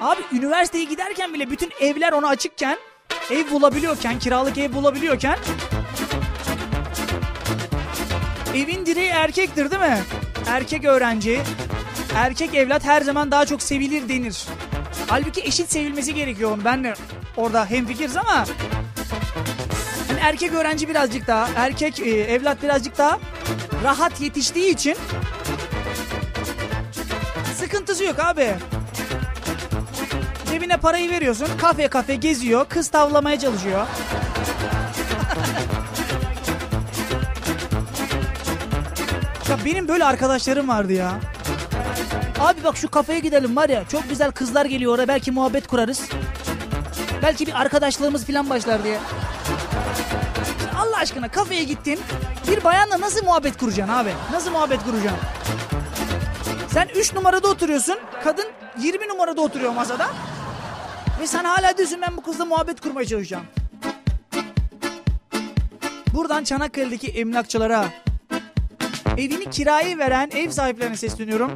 Abi üniversiteye giderken bile bütün evler ona açıkken, ev bulabiliyorken, kiralık ev bulabiliyorken evin direği erkektir değil mi? Erkek öğrenci, erkek evlat her zaman daha çok sevilir denir. Halbuki eşit sevilmesi gerekiyor onu. Ben de orada hemfikiriz ama hani erkek öğrenci birazcık daha, erkek e, evlat birazcık daha rahat yetiştiği için sıkıntısı yok abi. Cebine parayı veriyorsun, kafe kafe geziyor, kız tavlamaya çalışıyor. Ya benim böyle arkadaşlarım vardı ya. Abi bak şu kafeye gidelim var ya çok güzel kızlar geliyor orada belki muhabbet kurarız. Belki bir arkadaşlığımız falan başlar diye. Allah aşkına kafeye gittin bir bayanla nasıl muhabbet kuracaksın abi? Nasıl muhabbet kuracaksın? Sen 3 numarada oturuyorsun. Kadın 20 numarada oturuyor masada. Ve sen hala diyorsun ben bu kızla muhabbet kurmaya çalışacağım. Buradan Çanakkale'deki emlakçılara, evini kiraya veren ev sahiplerine sesleniyorum.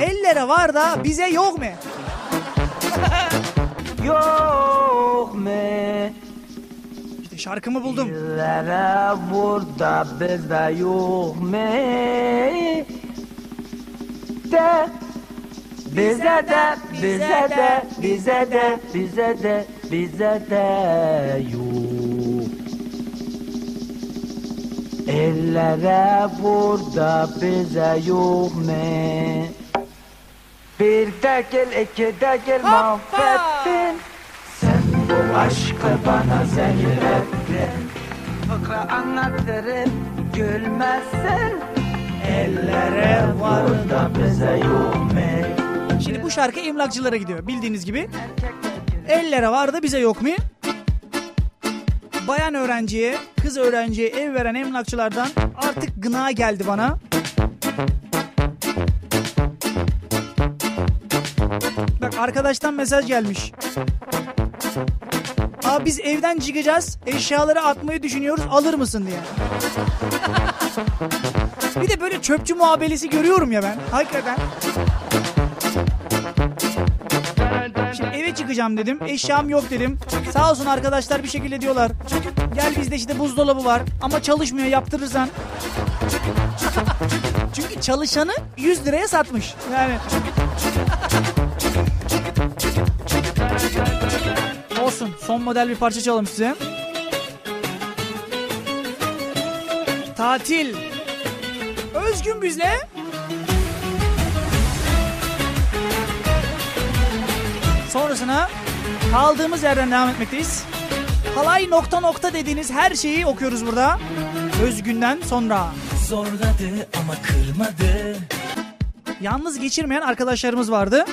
Ellere var da bize yok mu? Yok mu? İşte şarkımı buldum. Dillere burada bizde yok mu? De bize de bize de bize de bize de bize de yok. Ellere burada bize yok mu? Bir de gel iki de gel mahvettin Sen bu aşkı bana zehir ettin Fıkra anlatırım gülmezsin Ellere var da bize yok mu? Şimdi bu şarkı emlakçılara gidiyor bildiğiniz gibi. Ellere var da bize yok mu? Bayan öğrenciye, kız öğrenciye ev veren emlakçılardan artık gına geldi bana. Bak arkadaştan mesaj gelmiş. Abi biz evden çıkacağız, eşyaları atmayı düşünüyoruz, alır mısın diye. Bir de böyle çöpçü muhabelesi görüyorum ya ben. Hakikaten. Çıkacağım dedim. Eşyam yok dedim. Sağ olsun arkadaşlar bir şekilde diyorlar. Gel bizde işte buzdolabı var. Ama çalışmıyor yaptırırsan. Çünkü çalışanı 100 liraya satmış. Yani. Olsun. Son model bir parça çalalım size. Tatil. Özgün bizle. Sonrasına kaldığımız yerden devam etmekteyiz. Halay nokta nokta dediğiniz her şeyi okuyoruz burada. Özgün'den sonra. Zorladı ama kırmadı. Yalnız geçirmeyen arkadaşlarımız vardı.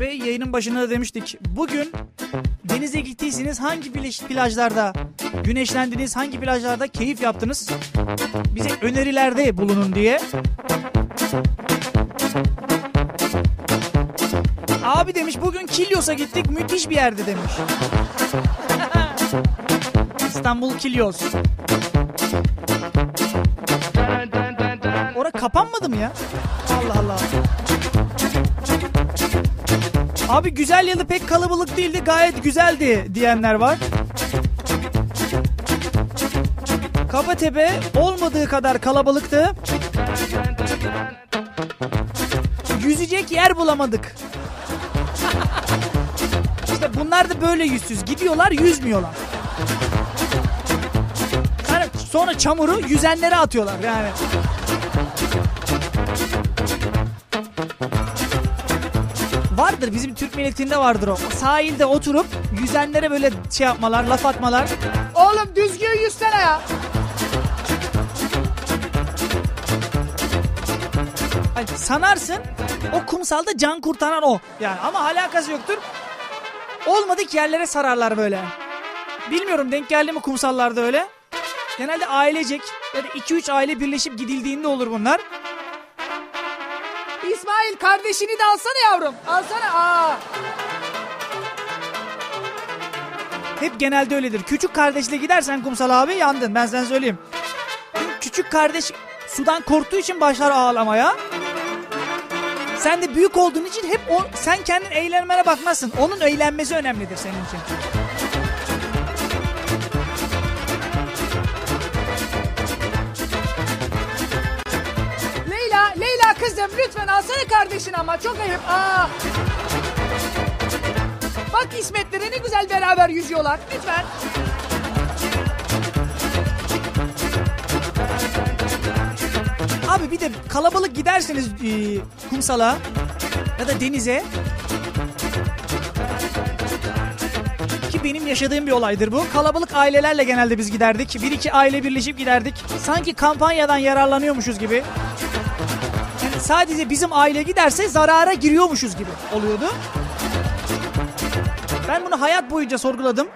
Ve yayının başında da demiştik. Bugün denize gittiyseniz hangi plaj- plajlarda güneşlendiniz, hangi plajlarda keyif yaptınız? Bize önerilerde bulunun diye. Abi demiş bugün Kilyos'a gittik müthiş bir yerde demiş. İstanbul Kilyos. Ora kapanmadı mı ya? Allah Allah. Abi güzel yalı pek kalabalık değildi gayet güzeldi diyenler var. Kapatepe olmadığı kadar kalabalıktı. Yüzecek yer bulamadık. İşte bunlar da böyle yüzsüz. Gidiyorlar yüzmüyorlar. Yani sonra çamuru yüzenlere atıyorlar yani. Vardır bizim Türk milletinde vardır o. Sahilde oturup yüzenlere böyle şey yapmalar, laf atmalar. Oğlum düzgün yüzsene ya. Ay, sanarsın o kumsalda can kurtaran o. Yani ama alakası yoktur. Olmadık yerlere sararlar böyle. Bilmiyorum denk geldi mi kumsallarda öyle. Genelde ailecek ya da 2-3 aile birleşip gidildiğinde olur bunlar. İsmail kardeşini de alsana yavrum. Alsana. Aa. Hep genelde öyledir. Küçük kardeşle gidersen kumsal abi yandın ben sana söyleyeyim. Çünkü Küçük kardeş sudan korktuğu için başlar ağlamaya. Sen de büyük olduğun için hep o sen kendin eğlenmene bakmazsın. Onun eğlenmesi önemlidir senin için. Leyla, Leyla kızım lütfen alsana kardeşini ama çok ayıp. Aa. Bak İsmet'lere ne güzel beraber yüzüyorlar. Lütfen. Abi bir de kalabalık giderseniz e, kumsala ya da denize ki benim yaşadığım bir olaydır bu. Kalabalık ailelerle genelde biz giderdik. Bir iki aile birleşip giderdik. Sanki kampanyadan yararlanıyormuşuz gibi. Yani sadece bizim aile giderse zarara giriyormuşuz gibi oluyordu. Ben bunu hayat boyunca sorguladım.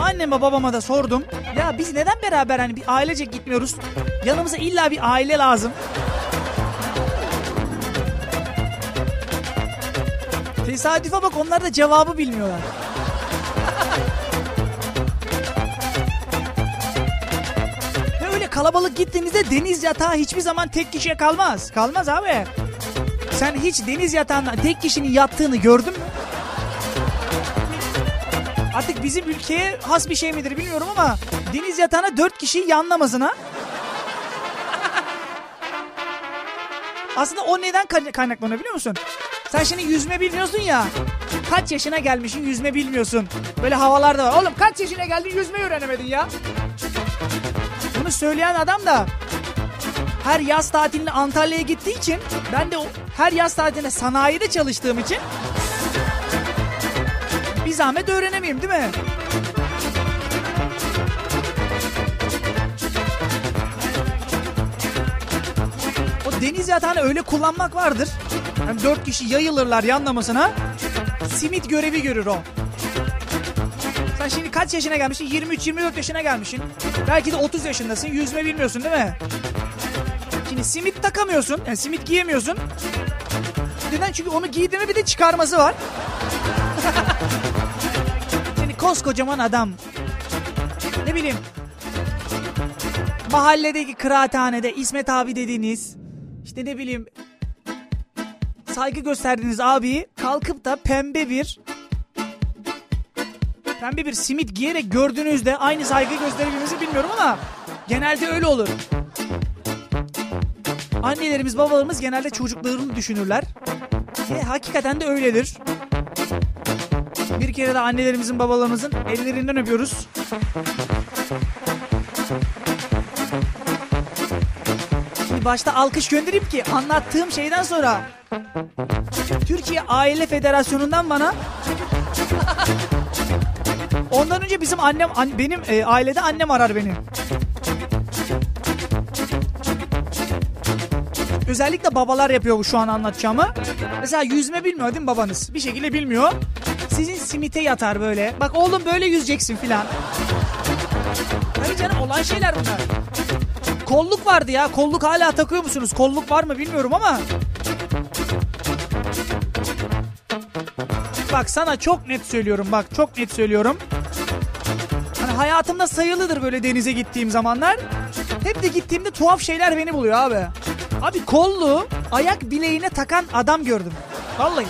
Anneme babama da sordum. Ya biz neden beraber hani bir ailecek gitmiyoruz? Yanımıza illa bir aile lazım. Tesadüfe bak onlar da cevabı bilmiyorlar. Ve öyle kalabalık gittiğinizde deniz yatağı hiçbir zaman tek kişiye kalmaz. Kalmaz abi. Sen hiç deniz yatağında tek kişinin yattığını gördün mü? Artık bizim ülkeye has bir şey midir bilmiyorum ama deniz yatağına dört kişi yanlamasına aslında o neden kay- kaynaklanıyor biliyor musun? Sen şimdi yüzme bilmiyorsun ya. Kaç yaşına gelmişsin yüzme bilmiyorsun. Böyle havalarda var. Oğlum kaç yaşına geldin yüzmeyi öğrenemedin ya. bunu söyleyen adam da her yaz tatiline Antalya'ya gittiği için ben de her yaz tatilinde sanayide çalıştığım için bir zahmet öğrenemeyeyim değil mi? Deniz yatağını öyle kullanmak vardır. Hem dört kişi yayılırlar yanlamasına. Simit görevi görür o. Sen şimdi kaç yaşına gelmişsin? 23-24 yaşına gelmişsin. Belki de 30 yaşındasın. Yüzme bilmiyorsun değil mi? Şimdi simit takamıyorsun. Yani simit giyemiyorsun. Neden? Çünkü onu giydiğinde bir de çıkarması var. Şimdi koskocaman adam. Ne bileyim. mahalledeki kıraathanede İsmet abi dediğiniz işte ne bileyim saygı gösterdiğiniz abi kalkıp da pembe bir pembe bir simit giyerek gördüğünüzde aynı saygı gösterebilmenizi bilmiyorum ama genelde öyle olur. Annelerimiz babalarımız genelde çocuklarını düşünürler. Ve hakikaten de öyledir. Bir kere de annelerimizin babalarımızın ellerinden öpüyoruz. Şimdi başta alkış göndereyim ki anlattığım şeyden sonra Türkiye Aile Federasyonu'ndan bana Ondan önce bizim annem an- benim e, ailede annem arar beni. Özellikle babalar yapıyor bu şu an anlatacağımı. Mesela yüzme bilmiyor değil mi babanız? Bir şekilde bilmiyor. Sizin simite yatar böyle. Bak oğlum böyle yüzeceksin filan. Hayır canım olan şeyler bunlar. Kolluk vardı ya. Kolluk hala takıyor musunuz? Kolluk var mı bilmiyorum ama. Bak sana çok net söylüyorum bak çok net söylüyorum. Hani hayatımda sayılıdır böyle denize gittiğim zamanlar. Hep de gittiğimde tuhaf şeyler beni buluyor abi. Abi kollu ayak bileğine takan adam gördüm. Vallahi.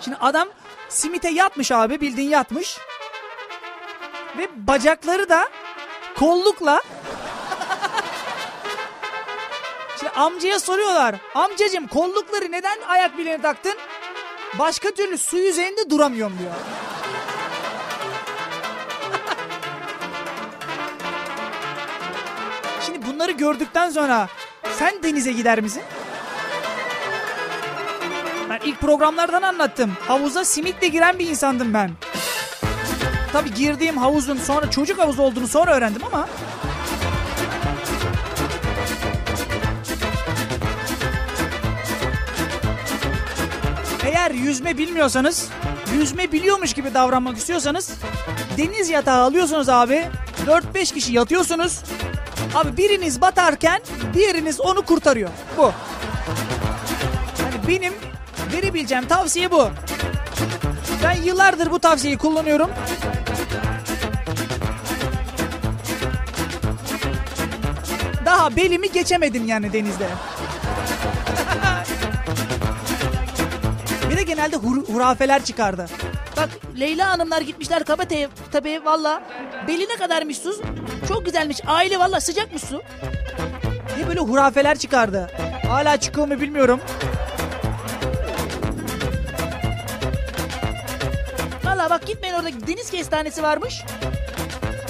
Şimdi adam simite yatmış abi bildiğin yatmış. Ve bacakları da kollukla Şimdi amcaya soruyorlar. Amcacım kollukları neden ayak bileğine taktın? Başka türlü su yüzeyinde duramıyorum diyor. Şimdi bunları gördükten sonra sen denize gider misin? Ben ilk programlardan anlattım. Havuza simitle giren bir insandım ben. Tabii girdiğim havuzun sonra çocuk havuzu olduğunu sonra öğrendim ama Eğer yüzme bilmiyorsanız, yüzme biliyormuş gibi davranmak istiyorsanız deniz yatağı alıyorsunuz abi. 4-5 kişi yatıyorsunuz. Abi biriniz batarken diğeriniz onu kurtarıyor. Bu. Hani benim verebileceğim tavsiye bu. Ben yıllardır bu tavsiyeyi kullanıyorum. Daha belimi geçemedim yani denizde. Genelde hur- hurafeler çıkardı. Bak Leyla Hanımlar gitmişler Kabate'ye tabii valla. Beline kadarmış su. Çok güzelmiş. Aile valla sıcakmış su. Diye böyle hurafeler çıkardı. Hala çıkıyor mu bilmiyorum. Valla bak gitmeyin orada deniz kestanesi varmış.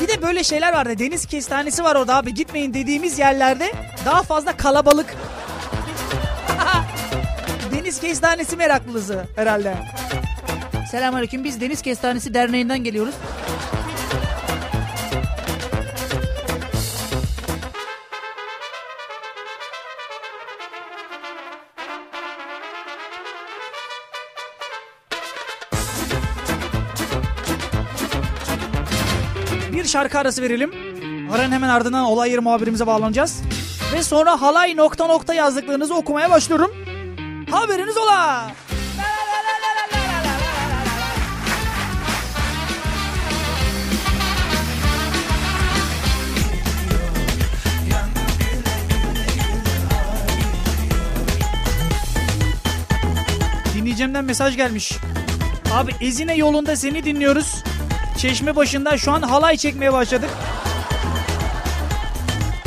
Bir de böyle şeyler vardı. Deniz kestanesi var orada abi. Gitmeyin dediğimiz yerlerde daha fazla kalabalık. Deniz Kestanesi meraklısı herhalde. Selamünaleyküm. Biz Deniz Kestanesi Derneği'nden geliyoruz. Bir şarkı arası verelim. Aranın hemen ardından olay yeri muhabirimize bağlanacağız. Ve sonra halay nokta nokta yazdıklarınızı okumaya başlıyorum. Haberiniz ola. Dinleyeceğimden mesaj gelmiş. Abi Ezine yolunda seni dinliyoruz. Çeşme başında şu an halay çekmeye başladık.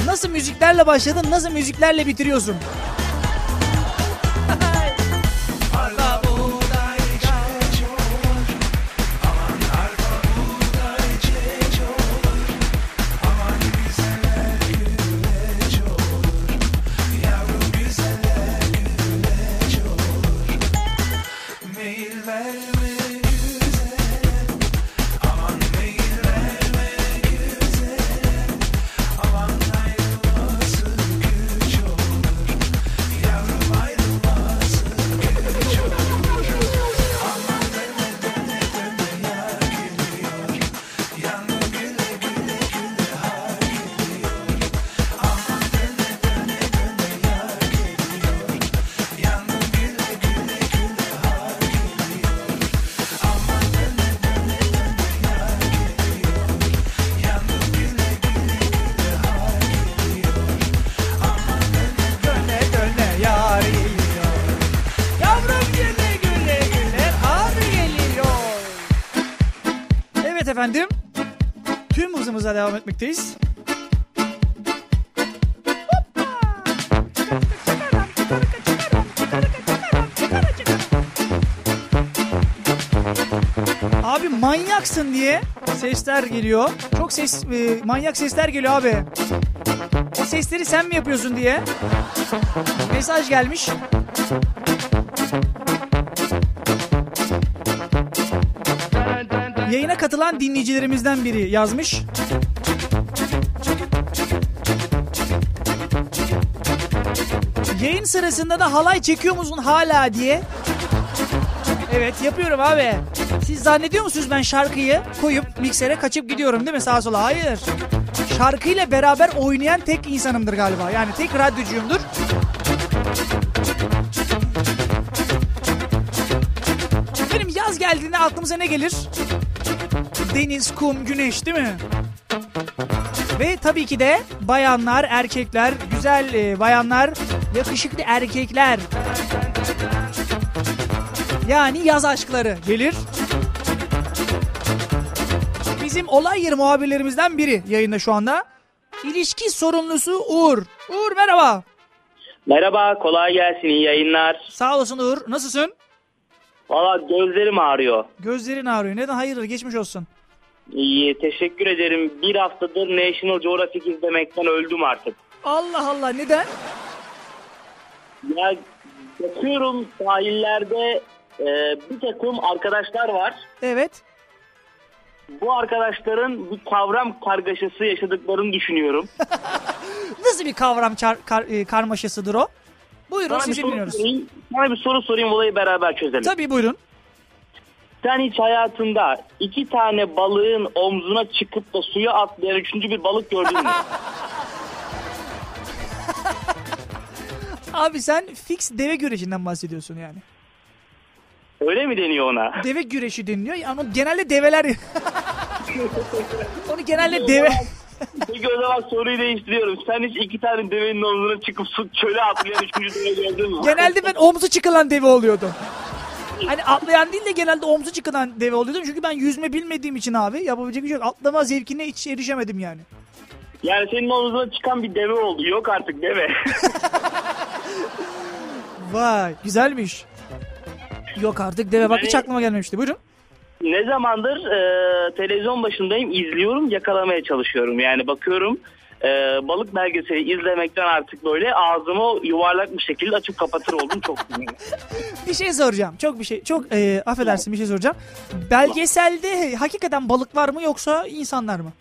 Nasıl müziklerle başladın, nasıl müziklerle bitiriyorsun? Etmekteyiz. Abi manyaksın diye sesler geliyor. Çok ses e, manyak sesler geliyor abi. O sesleri sen mi yapıyorsun diye. Mesaj gelmiş. Yayına katılan dinleyicilerimizden biri yazmış. Yayın sırasında da halay çekiyor musun hala diye. Evet yapıyorum abi. Siz zannediyor musunuz ben şarkıyı koyup miksere kaçıp gidiyorum değil mi sağa sola? Hayır. Şarkıyla beraber oynayan tek insanımdır galiba. Yani tek radyocuyumdur. Benim yaz geldiğinde aklımıza ne gelir? Deniz, kum, güneş değil mi? Ve tabii ki de bayanlar, erkekler, güzel e, bayanlar, yakışıklı erkekler. Yani yaz aşkları gelir. Bizim olay yeri muhabirlerimizden biri yayında şu anda. İlişki sorumlusu Uğur. Uğur merhaba. Merhaba, kolay gelsin, iyi yayınlar. Sağ olasın Uğur. Nasılsın? Valla gözlerim ağrıyor. Gözlerin ağrıyor. Neden? Hayırdır geçmiş olsun. İyi, teşekkür ederim. Bir haftadır National Geographic izlemekten öldüm artık. Allah Allah neden? Ya bakıyorum sahillerde e, bir takım arkadaşlar var. Evet. Bu arkadaşların bir kavram kargaşası yaşadıklarını düşünüyorum. Nasıl bir kavram kar, kar- e, karmaşasıdır o? Buyurun Sana sizi dinliyoruz. sorayım, sana bir soru sorayım olayı beraber çözelim. Tabii buyurun. Sen hiç hayatında iki tane balığın omzuna çıkıp da suya atlayan üçüncü bir balık gördün mü? Abi sen fix deve güreşinden bahsediyorsun yani. Öyle mi deniyor ona? Deve güreşi deniliyor. Yani onu genelde develer... onu genelde deve... Peki o zaman soruyu değiştiriyorum. Sen hiç iki tane devenin omzuna çıkıp su çöle atlayan üçüncü deve gördün mü? genelde ben omzu çıkılan deve oluyordum. Hani atlayan değil de genelde omzu çıkılan deve oluyordum. Çünkü ben yüzme bilmediğim için abi yapabilecek bir şey yok. Atlama zevkine hiç erişemedim yani. Yani senin omzuna çıkan bir deve oldu. Yok artık deve. Vay güzelmiş. Yok artık deve bak hiç Yani- aklıma gelmemişti. Buyurun. ne zamandır e, televizyon başındayım izliyorum yakalamaya çalışıyorum. Yani bakıyorum e, balık belgeseli izlemekten artık böyle ağzımı yuvarlak bir şekilde açıp kapatır oldum çok. Bir şey soracağım. Çok bir şey. Çok e, affedersin bir şey soracağım. Belgeselde hakikaten balık var mı yoksa insanlar mı?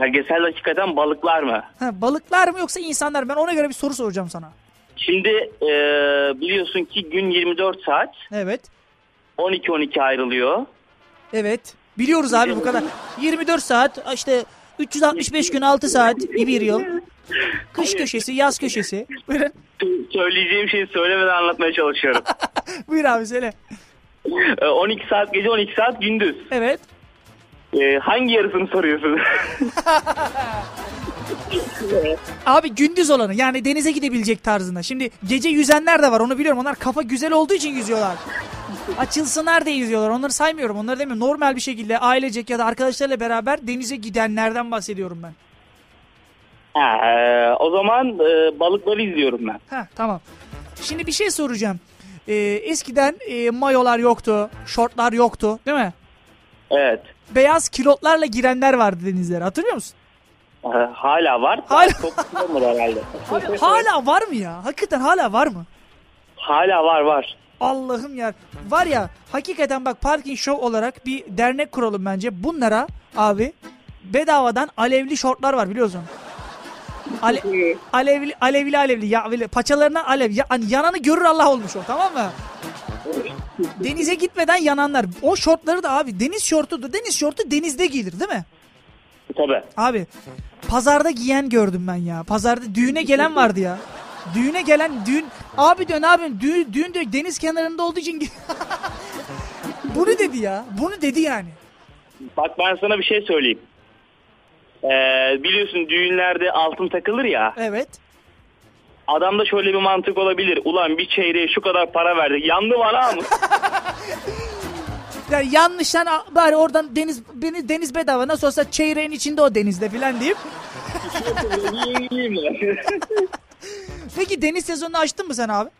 Belgesel hakikaten balıklar mı? Ha, balıklar mı yoksa insanlar mı? Ben ona göre bir soru soracağım sana. Şimdi e, biliyorsun ki gün 24 saat Evet. 12-12 ayrılıyor. Evet. Biliyoruz abi bu kadar. 24 saat işte 365 gün 6 saat bir yıl. Kış köşesi, yaz köşesi. Buyurun. Söyleyeceğim şeyi söylemeden anlatmaya çalışıyorum. Buyur abi söyle. E, 12 saat gece 12 saat gündüz. Evet. E, hangi yarısını soruyorsun? Abi gündüz olanı yani denize gidebilecek tarzında. Şimdi gece yüzenler de var onu biliyorum. Onlar kafa güzel olduğu için yüzüyorlar. Açılsınlar diye yüzüyorlar. Onları saymıyorum. Onları demiyorum. Normal bir şekilde ailecek ya da arkadaşlarla beraber denize gidenlerden bahsediyorum ben. ha, e, o zaman e, balıkları izliyorum ben. Ha tamam. Şimdi bir şey soracağım. Ee, eskiden e, mayolar yoktu, şortlar yoktu değil mi? Evet. Beyaz kilotlarla girenler vardı denizlere hatırlıyor musun? E, hala var. Hala- Çok kullanılır herhalde. Abi, hala var mı ya? Hakikaten hala var mı? Hala var var. Allah'ım ya. Var ya hakikaten bak Parking Show olarak bir dernek kuralım bence. Bunlara abi bedavadan alevli şortlar var biliyorsun. Ale, alevli alevli alevli ya böyle paçalarına alev ya, hani yananı görür Allah olmuş o tamam mı? Denize gitmeden yananlar. O şortları da abi deniz şortudur. Deniz şortu denizde giyilir değil mi? Tabii. Abi pazarda giyen gördüm ben ya. Pazarda düğüne gelen vardı ya. Düğüne gelen düğün abi ne yapıyorsun? Düğün, düğün diyor deniz kenarında olduğu için Bunu dedi ya. Bunu dedi yani. Bak ben sana bir şey söyleyeyim. Ee, biliyorsun düğünlerde altın takılır ya. Evet. Adamda şöyle bir mantık olabilir. Ulan bir çeyreğe şu kadar para verdik. Yandı bana mı? Yani yanlıştan bari oradan deniz beni deniz bedava nasıl olsa çeyreğin içinde o denizde filan deyip. Peki deniz sezonunu açtın mı sen abi?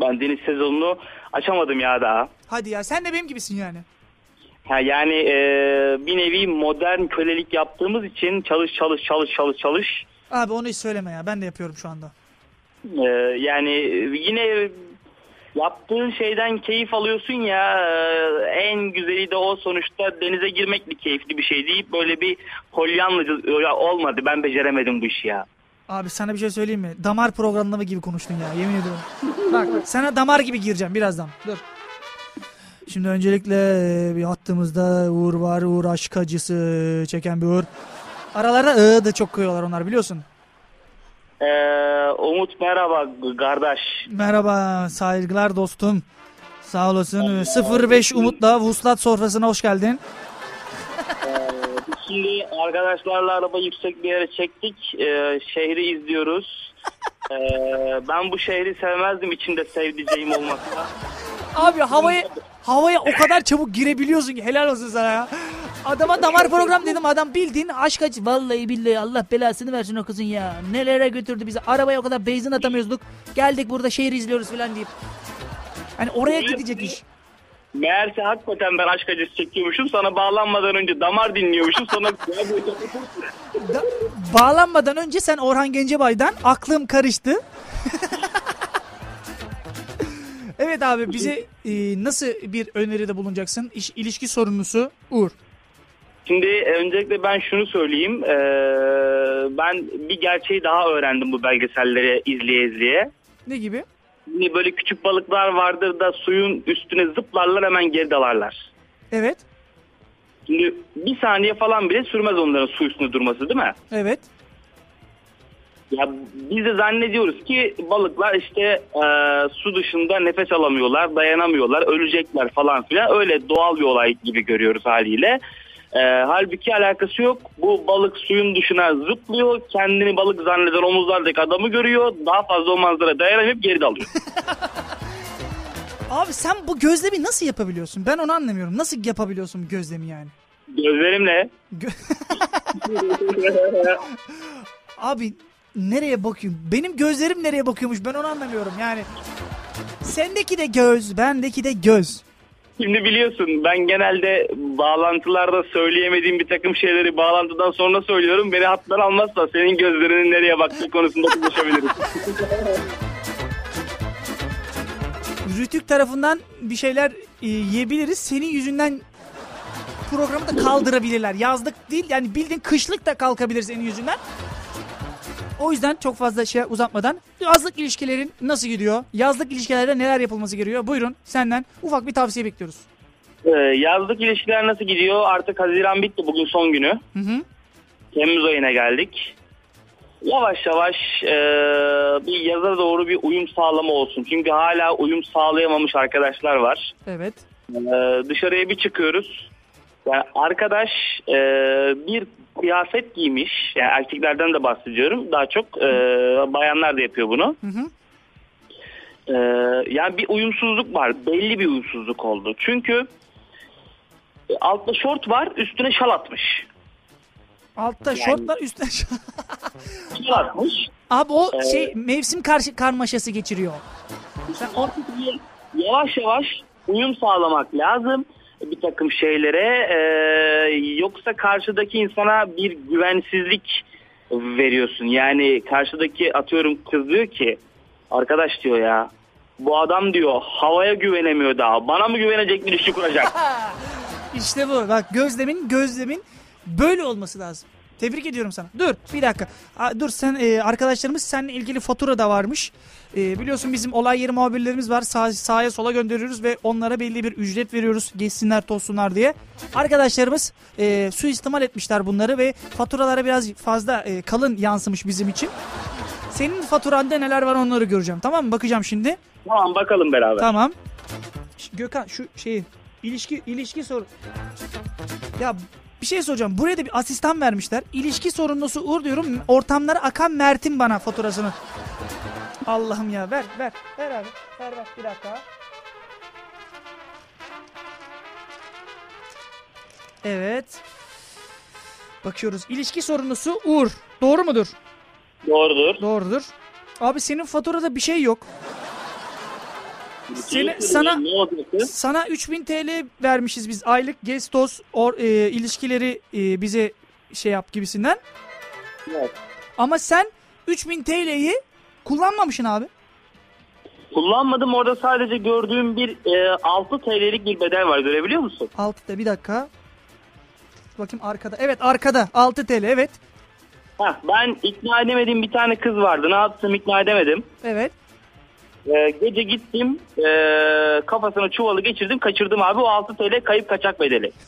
ben deniz sezonunu açamadım ya daha. Hadi ya sen de benim gibisin yani. Ha, yani e, bir nevi modern kölelik yaptığımız için çalış çalış çalış çalış çalış. Abi onu hiç söyleme ya ben de yapıyorum şu anda. E, yani yine yaptığın şeyden keyif alıyorsun ya e, en güzeli de o sonuçta denize girmek bir keyifli bir şey deyip böyle bir polyanlıcı ya olmadı ben beceremedim bu işi ya. Abi sana bir şey söyleyeyim mi? Damar programlama gibi konuştun ya yemin ediyorum. bak sana damar gibi gireceğim birazdan. Dur. Şimdi öncelikle e, bir hattımızda Uğur var. Uğur aşk acısı çeken bir Uğur. Aralarda ı da çok koyuyorlar onlar biliyorsun. E, Umut merhaba kardeş. Merhaba saygılar dostum. Sağ olasın. 05 Umut'la Vuslat sofrasına hoş geldin. Şimdi arkadaşlarla araba yüksek bir yere çektik. E, şehri izliyoruz. E, ben bu şehri sevmezdim içinde sevdiceğim olmasa. Abi havaya havaya o kadar çabuk girebiliyorsun ki helal olsun sana ya. Adama damar program dedim adam bildiğin aşk acı. Vallahi billahi Allah belasını versin o kızın ya. Nelere götürdü bizi. Arabaya o kadar benzin atamıyorduk. Geldik burada şehir izliyoruz falan deyip. Hani oraya gidecek iş. Meğerse hakikaten ben aşk acısı çekiyormuşum. Sana bağlanmadan önce damar dinliyormuşum. Sonra Da- bağlanmadan önce sen Orhan Gencebay'dan aklım karıştı. evet abi bize e, nasıl bir öneride bulunacaksın? İş, ilişki sorumlusu Uğur. Şimdi e, öncelikle ben şunu söyleyeyim. Ee, ben bir gerçeği daha öğrendim bu belgeselleri izleye izleye. Ne gibi? Hani böyle küçük balıklar vardır da suyun üstüne zıplarlar hemen geri dalarlar. Evet. Şimdi bir saniye falan bile sürmez onların su üstünde durması değil mi? Evet. Ya biz de zannediyoruz ki balıklar işte e, su dışında nefes alamıyorlar, dayanamıyorlar, ölecekler falan filan. Öyle doğal bir olay gibi görüyoruz haliyle. E, halbuki alakası yok. Bu balık suyun dışına zıplıyor. Kendini balık zanneden omuzlardaki adamı görüyor. Daha fazla o manzara dayanamayıp geri dalıyor. Abi sen bu gözlemi nasıl yapabiliyorsun? Ben onu anlamıyorum. Nasıl yapabiliyorsun bu gözlemi yani? Gözlerimle Abi nereye bakıyorum? Benim gözlerim nereye bakıyormuş ben onu anlamıyorum yani. Sendeki de göz, bendeki de göz. Şimdi biliyorsun ben genelde bağlantılarda söyleyemediğim bir takım şeyleri bağlantıdan sonra söylüyorum. Beni hatlar almazsa senin gözlerinin nereye baktığı konusunda konuşabiliriz. Rütük tarafından bir şeyler e, yiyebiliriz. Senin yüzünden programı da kaldırabilirler. Yazlık değil yani bildiğin kışlık da kalkabilir senin yüzünden. O yüzden çok fazla şey uzatmadan yazlık ilişkilerin nasıl gidiyor? Yazlık ilişkilerde neler yapılması gerekiyor? Buyurun senden ufak bir tavsiye bekliyoruz. Ee, yazlık ilişkiler nasıl gidiyor? Artık Haziran bitti bugün son günü. Hı hı. Temmuz ayına geldik. Yavaş yavaş e, bir yaza doğru bir uyum sağlama olsun. Çünkü hala uyum sağlayamamış arkadaşlar var. Evet. Ee, dışarıya bir çıkıyoruz. Yani arkadaş e, bir kıyafet giymiş. Yani erkeklerden de bahsediyorum. Daha çok e, bayanlar da yapıyor bunu. Hı hı. Ee, yani bir uyumsuzluk var. Belli bir uyumsuzluk oldu. Çünkü e, altta şort var, üstüne şal atmış. Altta şortlar üstte Şal atmış. Abi o Ee, şey mevsim karşı karmaşası geçiriyor. Sen o- Yavaş yavaş uyum sağlamak lazım bir takım şeylere. Ee, yoksa karşıdaki insana bir güvensizlik veriyorsun. Yani karşıdaki atıyorum kız diyor ki arkadaş diyor ya bu adam diyor havaya güvenemiyor daha. Bana mı güvenecek bir ilişki kuracak? İşte bu. Bak gözlemin gözlemin böyle olması lazım. Tebrik ediyorum sana. Dur bir dakika. Aa, dur sen e, arkadaşlarımız seninle ilgili fatura da varmış. E, biliyorsun bizim olay yeri muhabirlerimiz var. Sağ, sağa sola gönderiyoruz ve onlara belli bir ücret veriyoruz. Geçsinler tozsunlar diye. Arkadaşlarımız e, suistimal etmişler bunları ve faturalara biraz fazla e, kalın yansımış bizim için. Senin faturanda neler var onları göreceğim. Tamam mı? Bakacağım şimdi. tamam bakalım beraber. Tamam. Gökhan şu şeyi ilişki ilişki sor. Ya bir şey soracağım. Buraya da bir asistan vermişler. İlişki sorumlusu Uğur diyorum. Ortamlara akan Mert'in bana faturasını. Allah'ım ya ver ver ver abi. Ver ver bir dakika. Evet. Bakıyoruz. İlişki sorumlusu Uğur. Doğru mudur? Doğrudur. Doğrudur. Abi senin faturada bir şey yok. Seni- sana-? Sana 3000 TL vermişiz biz aylık gestos or, e, ilişkileri e, bize şey yap gibisinden. Evet. Ama sen 3000 TL'yi kullanmamışsın abi. Kullanmadım orada sadece gördüğüm bir e, 6 TL'lik bir bedel var görebiliyor musun? 6'da bir dakika. Bakayım arkada. Evet arkada 6 TL evet. Heh, ben ikna edemediğim bir tane kız vardı. Ne yaptım ikna edemedim. Evet. E, gece gittim e, kafasına çuvalı geçirdim kaçırdım abi o 6 TL kayıp kaçak bedeli.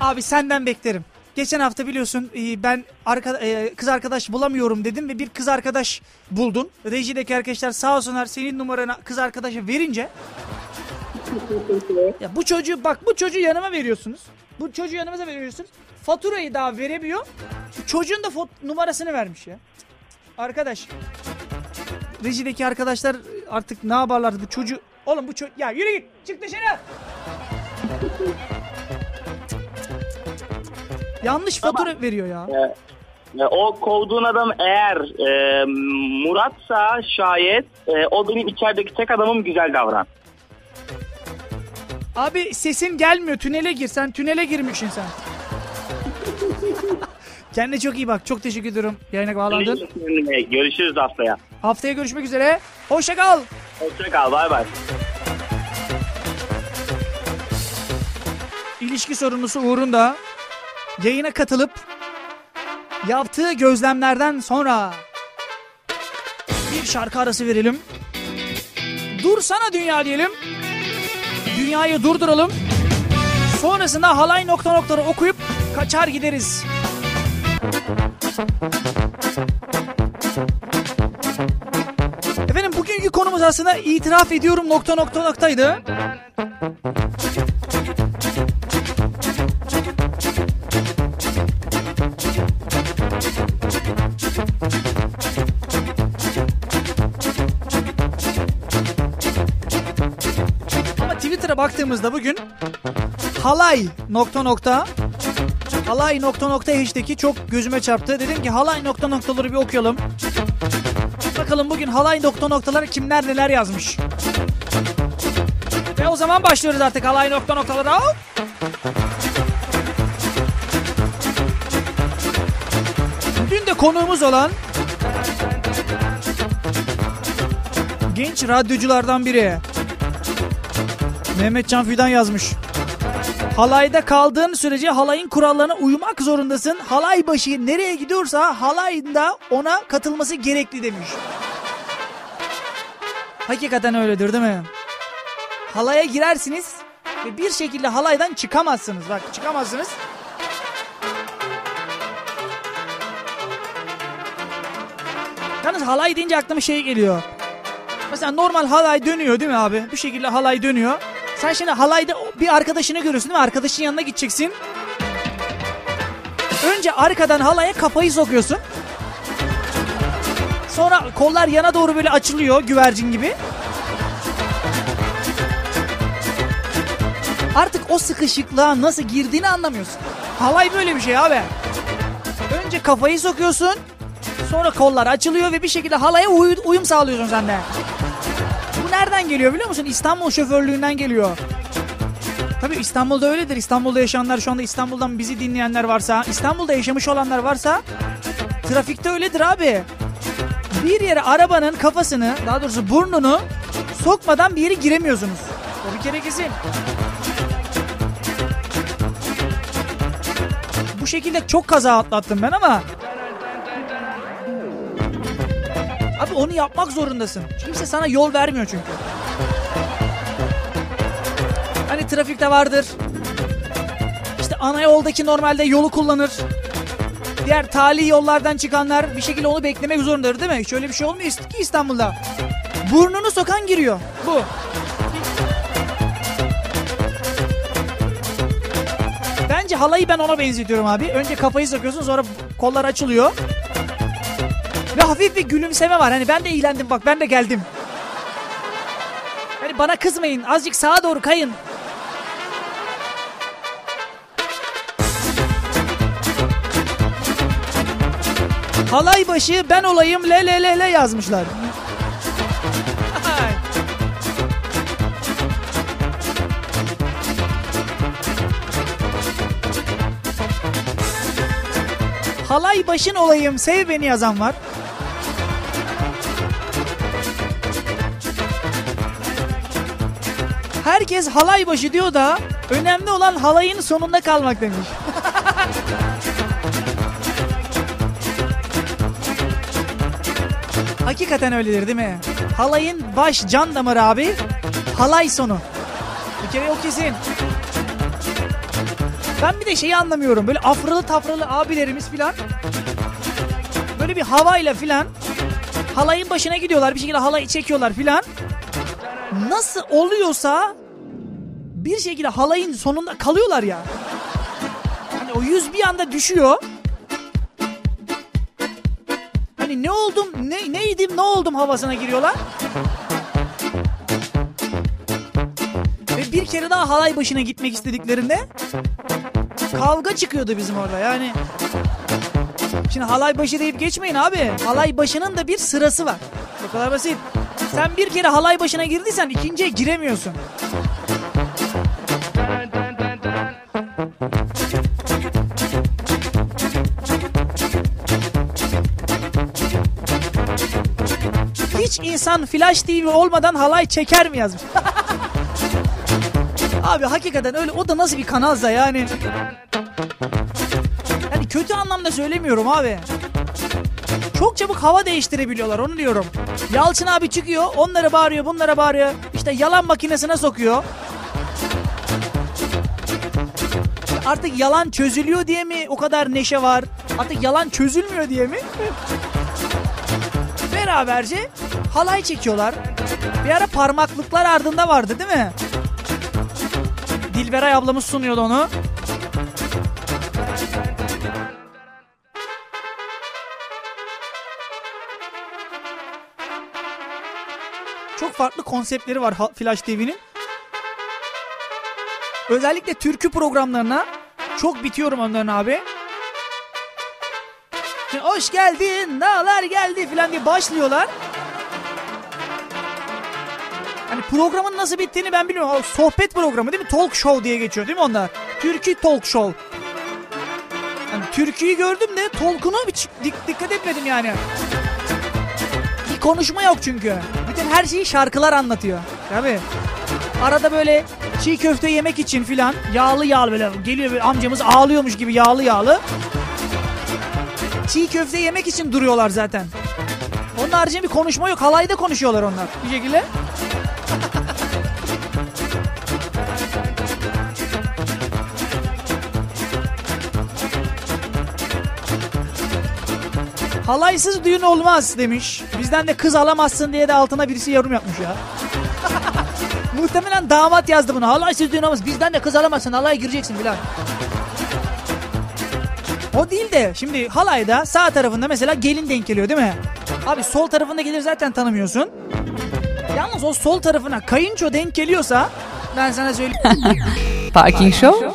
Abi senden beklerim. Geçen hafta biliyorsun e, ben arka, e, kız arkadaş bulamıyorum dedim ve bir kız arkadaş buldun. Rejideki arkadaşlar sağ olsunlar senin numaranı kız arkadaşa verince ya bu çocuğu bak bu çocuğu yanıma veriyorsunuz. Bu çocuğu yanımıza veriyorsunuz. Faturayı daha veremiyor. Çocuğun da numarasını vermiş ya. Arkadaş. Rejideki arkadaşlar artık ne yaparlar bu çocuğu. Oğlum bu çocuk ya yürü git çık dışarı. Yanlış fatura veriyor ya. E, o kovduğun adam eğer e, Murat'sa şayet e, o benim içerideki tek adamım güzel davran. Abi sesin gelmiyor. Tünele gir. Sen tünele girmişsin sen. Kendine çok iyi bak. Çok teşekkür ediyorum. Yayına bağlandın. Görüşürüz haftaya. Haftaya görüşmek üzere. Hoşça kal. Hoşça kal bay bay. İlişki sorumlusu Uğur'un da yayına katılıp yaptığı gözlemlerden sonra bir şarkı arası verelim. Dursana dünya diyelim. Dünyayı durduralım. Sonrasında halay nokta noktaları okuyup kaçar gideriz. Efendim bugünkü konumuz aslında itiraf ediyorum nokta nokta noktaydı. Ama Twitter'a baktığımızda bugün halay nokta nokta halay nokta nokta hashtag'i çok gözüme çarptı. Dedim ki halay nokta noktaları bir okuyalım. Bakalım bugün halay nokta noktaları kimler neler yazmış. Ve o zaman başlıyoruz artık halay nokta noktalara. Dün de konuğumuz olan genç radyoculardan biri Mehmet Can Fidan yazmış. Halayda kaldığın sürece halayın kurallarına uymak zorundasın. Halay başı nereye gidiyorsa halayda ona katılması gerekli demiş. Hakikaten öyledir değil mi? Halaya girersiniz ve bir şekilde halaydan çıkamazsınız. Bak çıkamazsınız. Yalnız halay deyince aklıma şey geliyor. Mesela normal halay dönüyor değil mi abi? Bu şekilde halay dönüyor. Sen şimdi halayda bir arkadaşını görüyorsun değil mi? Arkadaşın yanına gideceksin. Önce arkadan halaya kafayı sokuyorsun. Sonra kollar yana doğru böyle açılıyor güvercin gibi. Artık o sıkışıklığa nasıl girdiğini anlamıyorsun. Halay böyle bir şey abi. Önce kafayı sokuyorsun. Sonra kollar açılıyor ve bir şekilde halaya uy- uyum sağlıyorsun sen de. Nereden geliyor biliyor musun? İstanbul şoförlüğünden geliyor. Tabii İstanbul'da öyledir. İstanbul'da yaşayanlar şu anda İstanbul'dan bizi dinleyenler varsa, İstanbul'da yaşamış olanlar varsa trafikte öyledir abi. Bir yere arabanın kafasını, daha doğrusu burnunu sokmadan bir yere giremiyorsunuz. O bir kere kesin. Bu şekilde çok kaza atlattım ben ama Abi onu yapmak zorundasın. Kimse sana yol vermiyor çünkü. Hani trafikte vardır. İşte ana yoldaki normalde yolu kullanır. Diğer tali yollardan çıkanlar bir şekilde onu beklemek zorundadır değil mi? Şöyle bir şey olmuyor ki İstanbul'da. Burnunu sokan giriyor. Bu. Bence halayı ben ona benzetiyorum abi. Önce kafayı sokuyorsun sonra kollar açılıyor. Ve hafif bir gülümseme var. Hani ben de eğlendim bak ben de geldim. Hani bana kızmayın. Azıcık sağa doğru kayın. Halay başı ben olayım le le le le yazmışlar. Halay başın olayım sev beni yazan var. Herkes halay başı diyor da önemli olan halayın sonunda kalmak demiş. Hakikaten öyledir değil mi? Halayın baş can damarı abi. Halay sonu. Bir kere o kesin. Ben bir de şeyi anlamıyorum. Böyle afralı tafralı abilerimiz filan. Böyle bir havayla filan. Halayın başına gidiyorlar. Bir şekilde halayı çekiyorlar filan. Nasıl oluyorsa bir şekilde halayın sonunda kalıyorlar ya. Hani o yüz bir anda düşüyor. Hani ne oldum, ne neydim, ne oldum havasına giriyorlar. Ve bir kere daha halay başına gitmek istediklerinde kavga çıkıyordu bizim orada yani. Şimdi halay başı deyip geçmeyin abi. Halay başının da bir sırası var. Bu kadar basit. Sen bir kere halay başına girdiysen ikinciye giremiyorsun. İnsan Flash TV olmadan halay çeker mi yazmış. Abi hakikaten öyle o da nasıl bir kanalsa yani. Yani kötü anlamda söylemiyorum abi. Çok çabuk hava değiştirebiliyorlar onu diyorum. Yalçın abi çıkıyor onlara bağırıyor bunlara bağırıyor. İşte yalan makinesine sokuyor. Artık yalan çözülüyor diye mi o kadar neşe var? Artık yalan çözülmüyor diye mi? Beraberce halay çekiyorlar. Bir ara parmaklıklar ardında vardı değil mi? Dilberay ablamız sunuyordu onu. Çok farklı konseptleri var Flash TV'nin. Özellikle türkü programlarına çok bitiyorum onların abi. Şimdi hoş geldin, dağlar geldi falan diye başlıyorlar. Hani programın nasıl bittiğini ben bilmiyorum. O sohbet programı değil mi? Talk show diye geçiyor değil mi onlar? Türkü talk show. Hani türküyü gördüm de talk'una bir dik- dikkat etmedim yani. Bir konuşma yok çünkü. Bütün her şeyi şarkılar anlatıyor. Tabii. Arada böyle çiğ köfte yemek için filan yağlı yağlı böyle geliyor böyle amcamız ağlıyormuş gibi yağlı yağlı. Çiğ köfte yemek için duruyorlar zaten. Onun haricinde bir konuşma yok. Halayda konuşuyorlar onlar bir şekilde. Halaysız düğün olmaz demiş. Bizden de kız alamazsın diye de altına birisi yorum yapmış ya. Muhtemelen damat yazdı bunu. Halaysız düğün olmaz. Bizden de kız alamazsın. Halaya gireceksin filan. O değil de şimdi halayda sağ tarafında mesela gelin denk geliyor değil mi? Abi sol tarafında gelir zaten tanımıyorsun. Yalnız o sol tarafına kayınço denk geliyorsa ben sana söyleyeyim. Parking Show